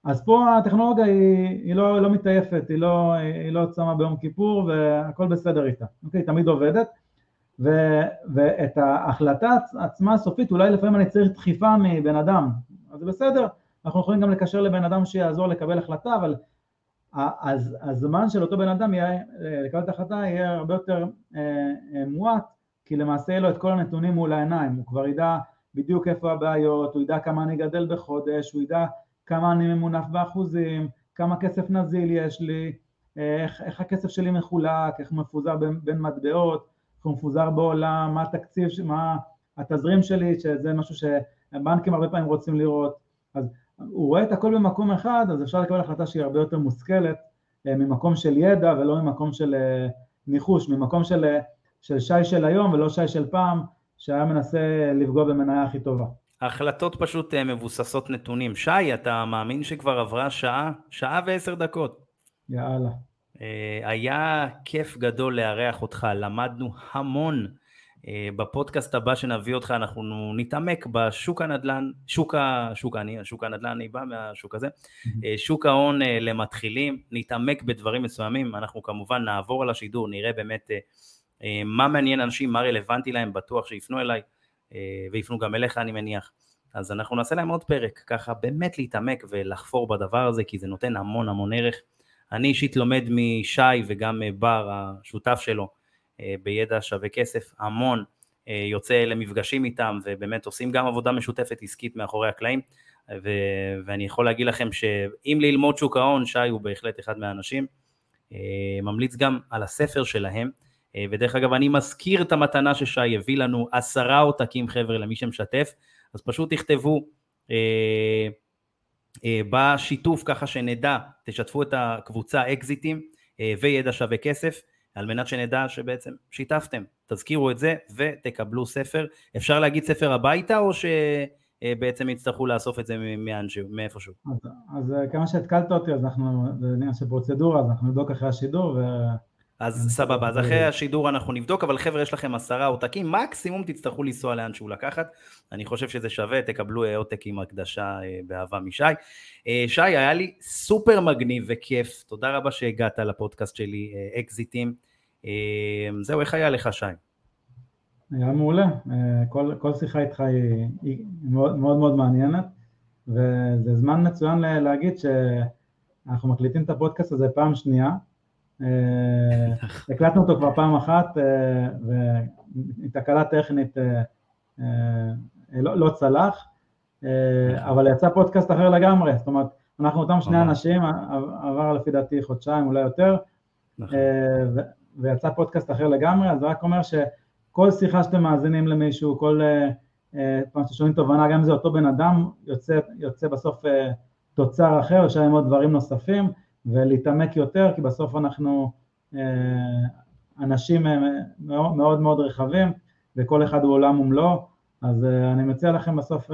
Speaker 2: אז פה הטכנולוגיה היא, היא לא, לא מתעייפת, היא לא, היא לא צמה ביום כיפור והכל בסדר איתה, אוקיי? היא תמיד עובדת, ו, ואת ההחלטה עצמה הסופית, אולי לפעמים אני צריך דחיפה מבן אדם, אז זה בסדר, אנחנו יכולים גם לקשר לבן אדם שיעזור לקבל החלטה, אבל אז הזמן של אותו בן אדם יהיה, לקבל את ההחלטה יהיה הרבה יותר אה, מועט כי למעשה יהיה לו את כל הנתונים מול העיניים, הוא כבר ידע בדיוק איפה הבעיות, הוא ידע כמה אני גדל בחודש, הוא ידע כמה אני ממונף באחוזים, כמה כסף נזיל יש לי, איך, איך הכסף שלי מחולק, איך מפוזר בין, בין מטבעות, איך הוא מפוזר בעולם, מה התקציב, מה התזרים שלי, שזה משהו שהבנקים הרבה פעמים רוצים לראות, אז הוא רואה את הכל במקום אחד, אז אפשר לקבל החלטה שהיא הרבה יותר מושכלת אה, ממקום של ידע ולא ממקום של אה, ניחוש, ממקום של, אה, של שי של היום ולא שי של פעם, שהיה מנסה לפגוע במניה הכי טובה.
Speaker 1: ההחלטות פשוט מבוססות נתונים. שי, אתה מאמין שכבר עברה שעה? שעה ועשר דקות.
Speaker 2: יאללה.
Speaker 1: היה כיף גדול לארח אותך, למדנו המון. בפודקאסט הבא שנביא אותך אנחנו נתעמק בשוק הנדל"ן, שוק, ה, שוק, אני, שוק הנדל"ן, אני בא מהשוק הזה, שוק ההון למתחילים, נתעמק בדברים מסוימים, אנחנו כמובן נעבור על השידור, נראה באמת מה מעניין אנשים, מה רלוונטי להם, בטוח שיפנו אליי ויפנו גם אליך אני מניח. אז אנחנו נעשה להם עוד פרק, ככה באמת להתעמק ולחפור בדבר הזה, כי זה נותן המון המון ערך. אני אישית לומד משי וגם בר, השותף שלו, אה, בידע שווה כסף, המון, אה, יוצא למפגשים איתם ובאמת עושים גם עבודה משותפת עסקית מאחורי הקלעים ו- ואני יכול להגיד לכם שאם ללמוד שוק ההון, שי הוא בהחלט אחד מהאנשים, אה, ממליץ גם על הספר שלהם ודרך אגב אני מזכיר את המתנה ששי הביא לנו, עשרה עותקים חבר'ה למי שמשתף, אז פשוט תכתבו אה, אה, בשיתוף ככה שנדע, תשתפו את הקבוצה אקזיטים אה, וידע שווה כסף, על מנת שנדע שבעצם שיתפתם. תזכירו את זה ותקבלו ספר. אפשר להגיד ספר הביתה או שבעצם יצטרכו לאסוף את זה מאיפשהו?
Speaker 2: אז, אז כמה שהתקלת אותי, אז אנחנו, זה עניין של פרוצדורה, אז אנחנו נבדוק אחרי השידור ו...
Speaker 1: אז סבבה, אז אחרי השידור אנחנו נבדוק, אבל חבר'ה יש לכם עשרה עותקים, מקסימום תצטרכו לנסוע לאן שהוא לקחת, אני חושב שזה שווה, תקבלו עותק עם הקדשה אה, באהבה משי. אה, שי, היה לי סופר מגניב וכיף, תודה רבה שהגעת לפודקאסט שלי, אה, אקזיטים. זהו, איך היה לך שי?
Speaker 2: היה מעולה, כל, כל שיחה איתך היא, היא מאוד, מאוד מאוד מעניינת, וזה זמן מצוין להגיד שאנחנו מקליטים את הפודקאסט הזה פעם שנייה, אה, הקלטנו אותו כבר פעם אחת אה, ותקלה טכנית אה, לא, לא צלח, אבל יצא פודקאסט אחר לגמרי, זאת אומרת, אנחנו אותם שני אנשים, עבר לפי דעתי חודשיים, אולי יותר, נכון. ויצא פודקאסט אחר לגמרי, אז זה רק אומר שכל שיחה שאתם מאזינים למישהו, כל פעם שאתם שומעים תובנה, גם אם זה אותו בן אדם, יוצא, יוצא בסוף תוצר אחר, להם עוד דברים נוספים, ולהתעמק יותר, כי בסוף אנחנו אה, אנשים אה, מאוד מאוד רחבים, וכל אחד הוא עולם ומלואו, אז אה, אני מציע לכם בסוף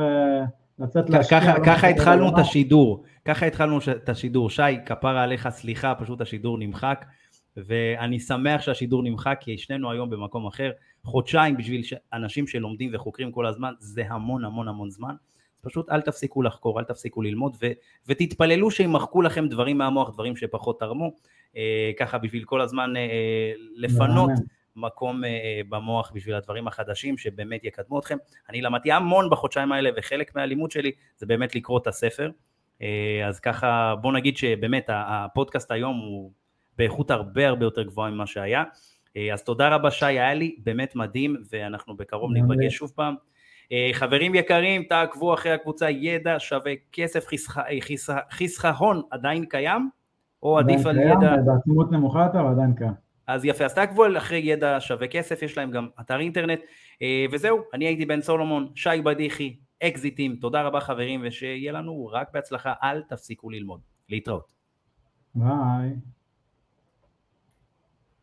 Speaker 2: לצאת
Speaker 1: להשקיע. ככה, ככה התחלנו את השידור, ככה התחלנו את השידור. שי, כפרה עליך, סליחה, פשוט השידור נמחק, ואני שמח שהשידור נמחק, כי שנינו היום במקום אחר. חודשיים בשביל אנשים שלומדים וחוקרים כל הזמן, זה המון המון המון זמן. פשוט אל תפסיקו לחקור, אל תפסיקו ללמוד ו, ותתפללו שימחקו לכם דברים מהמוח, דברים שפחות תרמו, אה, ככה בשביל כל הזמן אה, לפנות מקום אה, במוח בשביל הדברים החדשים שבאמת יקדמו אתכם. אני למדתי המון בחודשיים האלה וחלק מהלימוד שלי זה באמת לקרוא את הספר, אה, אז ככה בוא נגיד שבאמת הפודקאסט היום הוא באיכות הרבה הרבה יותר גבוהה ממה שהיה. אה, אז תודה רבה שי, היה לי באמת מדהים ואנחנו בקרוב ניפגש שוב פעם. אה, חברים יקרים, תעקבו אחרי הקבוצה ידע שווה כסף, חיסכון עדיין קיים? או עדיף על ידע...
Speaker 2: בעצימות נמוכה יותר, עדיין קיים.
Speaker 1: אז יפה, אז תעקבו אחרי ידע שווה כסף, יש להם גם אתר אינטרנט, אה, וזהו, אני הייתי בן סולומון, שי בדיחי, אקזיטים, תודה רבה חברים, ושיהיה לנו רק בהצלחה, אל תפסיקו ללמוד. להתראות.
Speaker 2: ביי.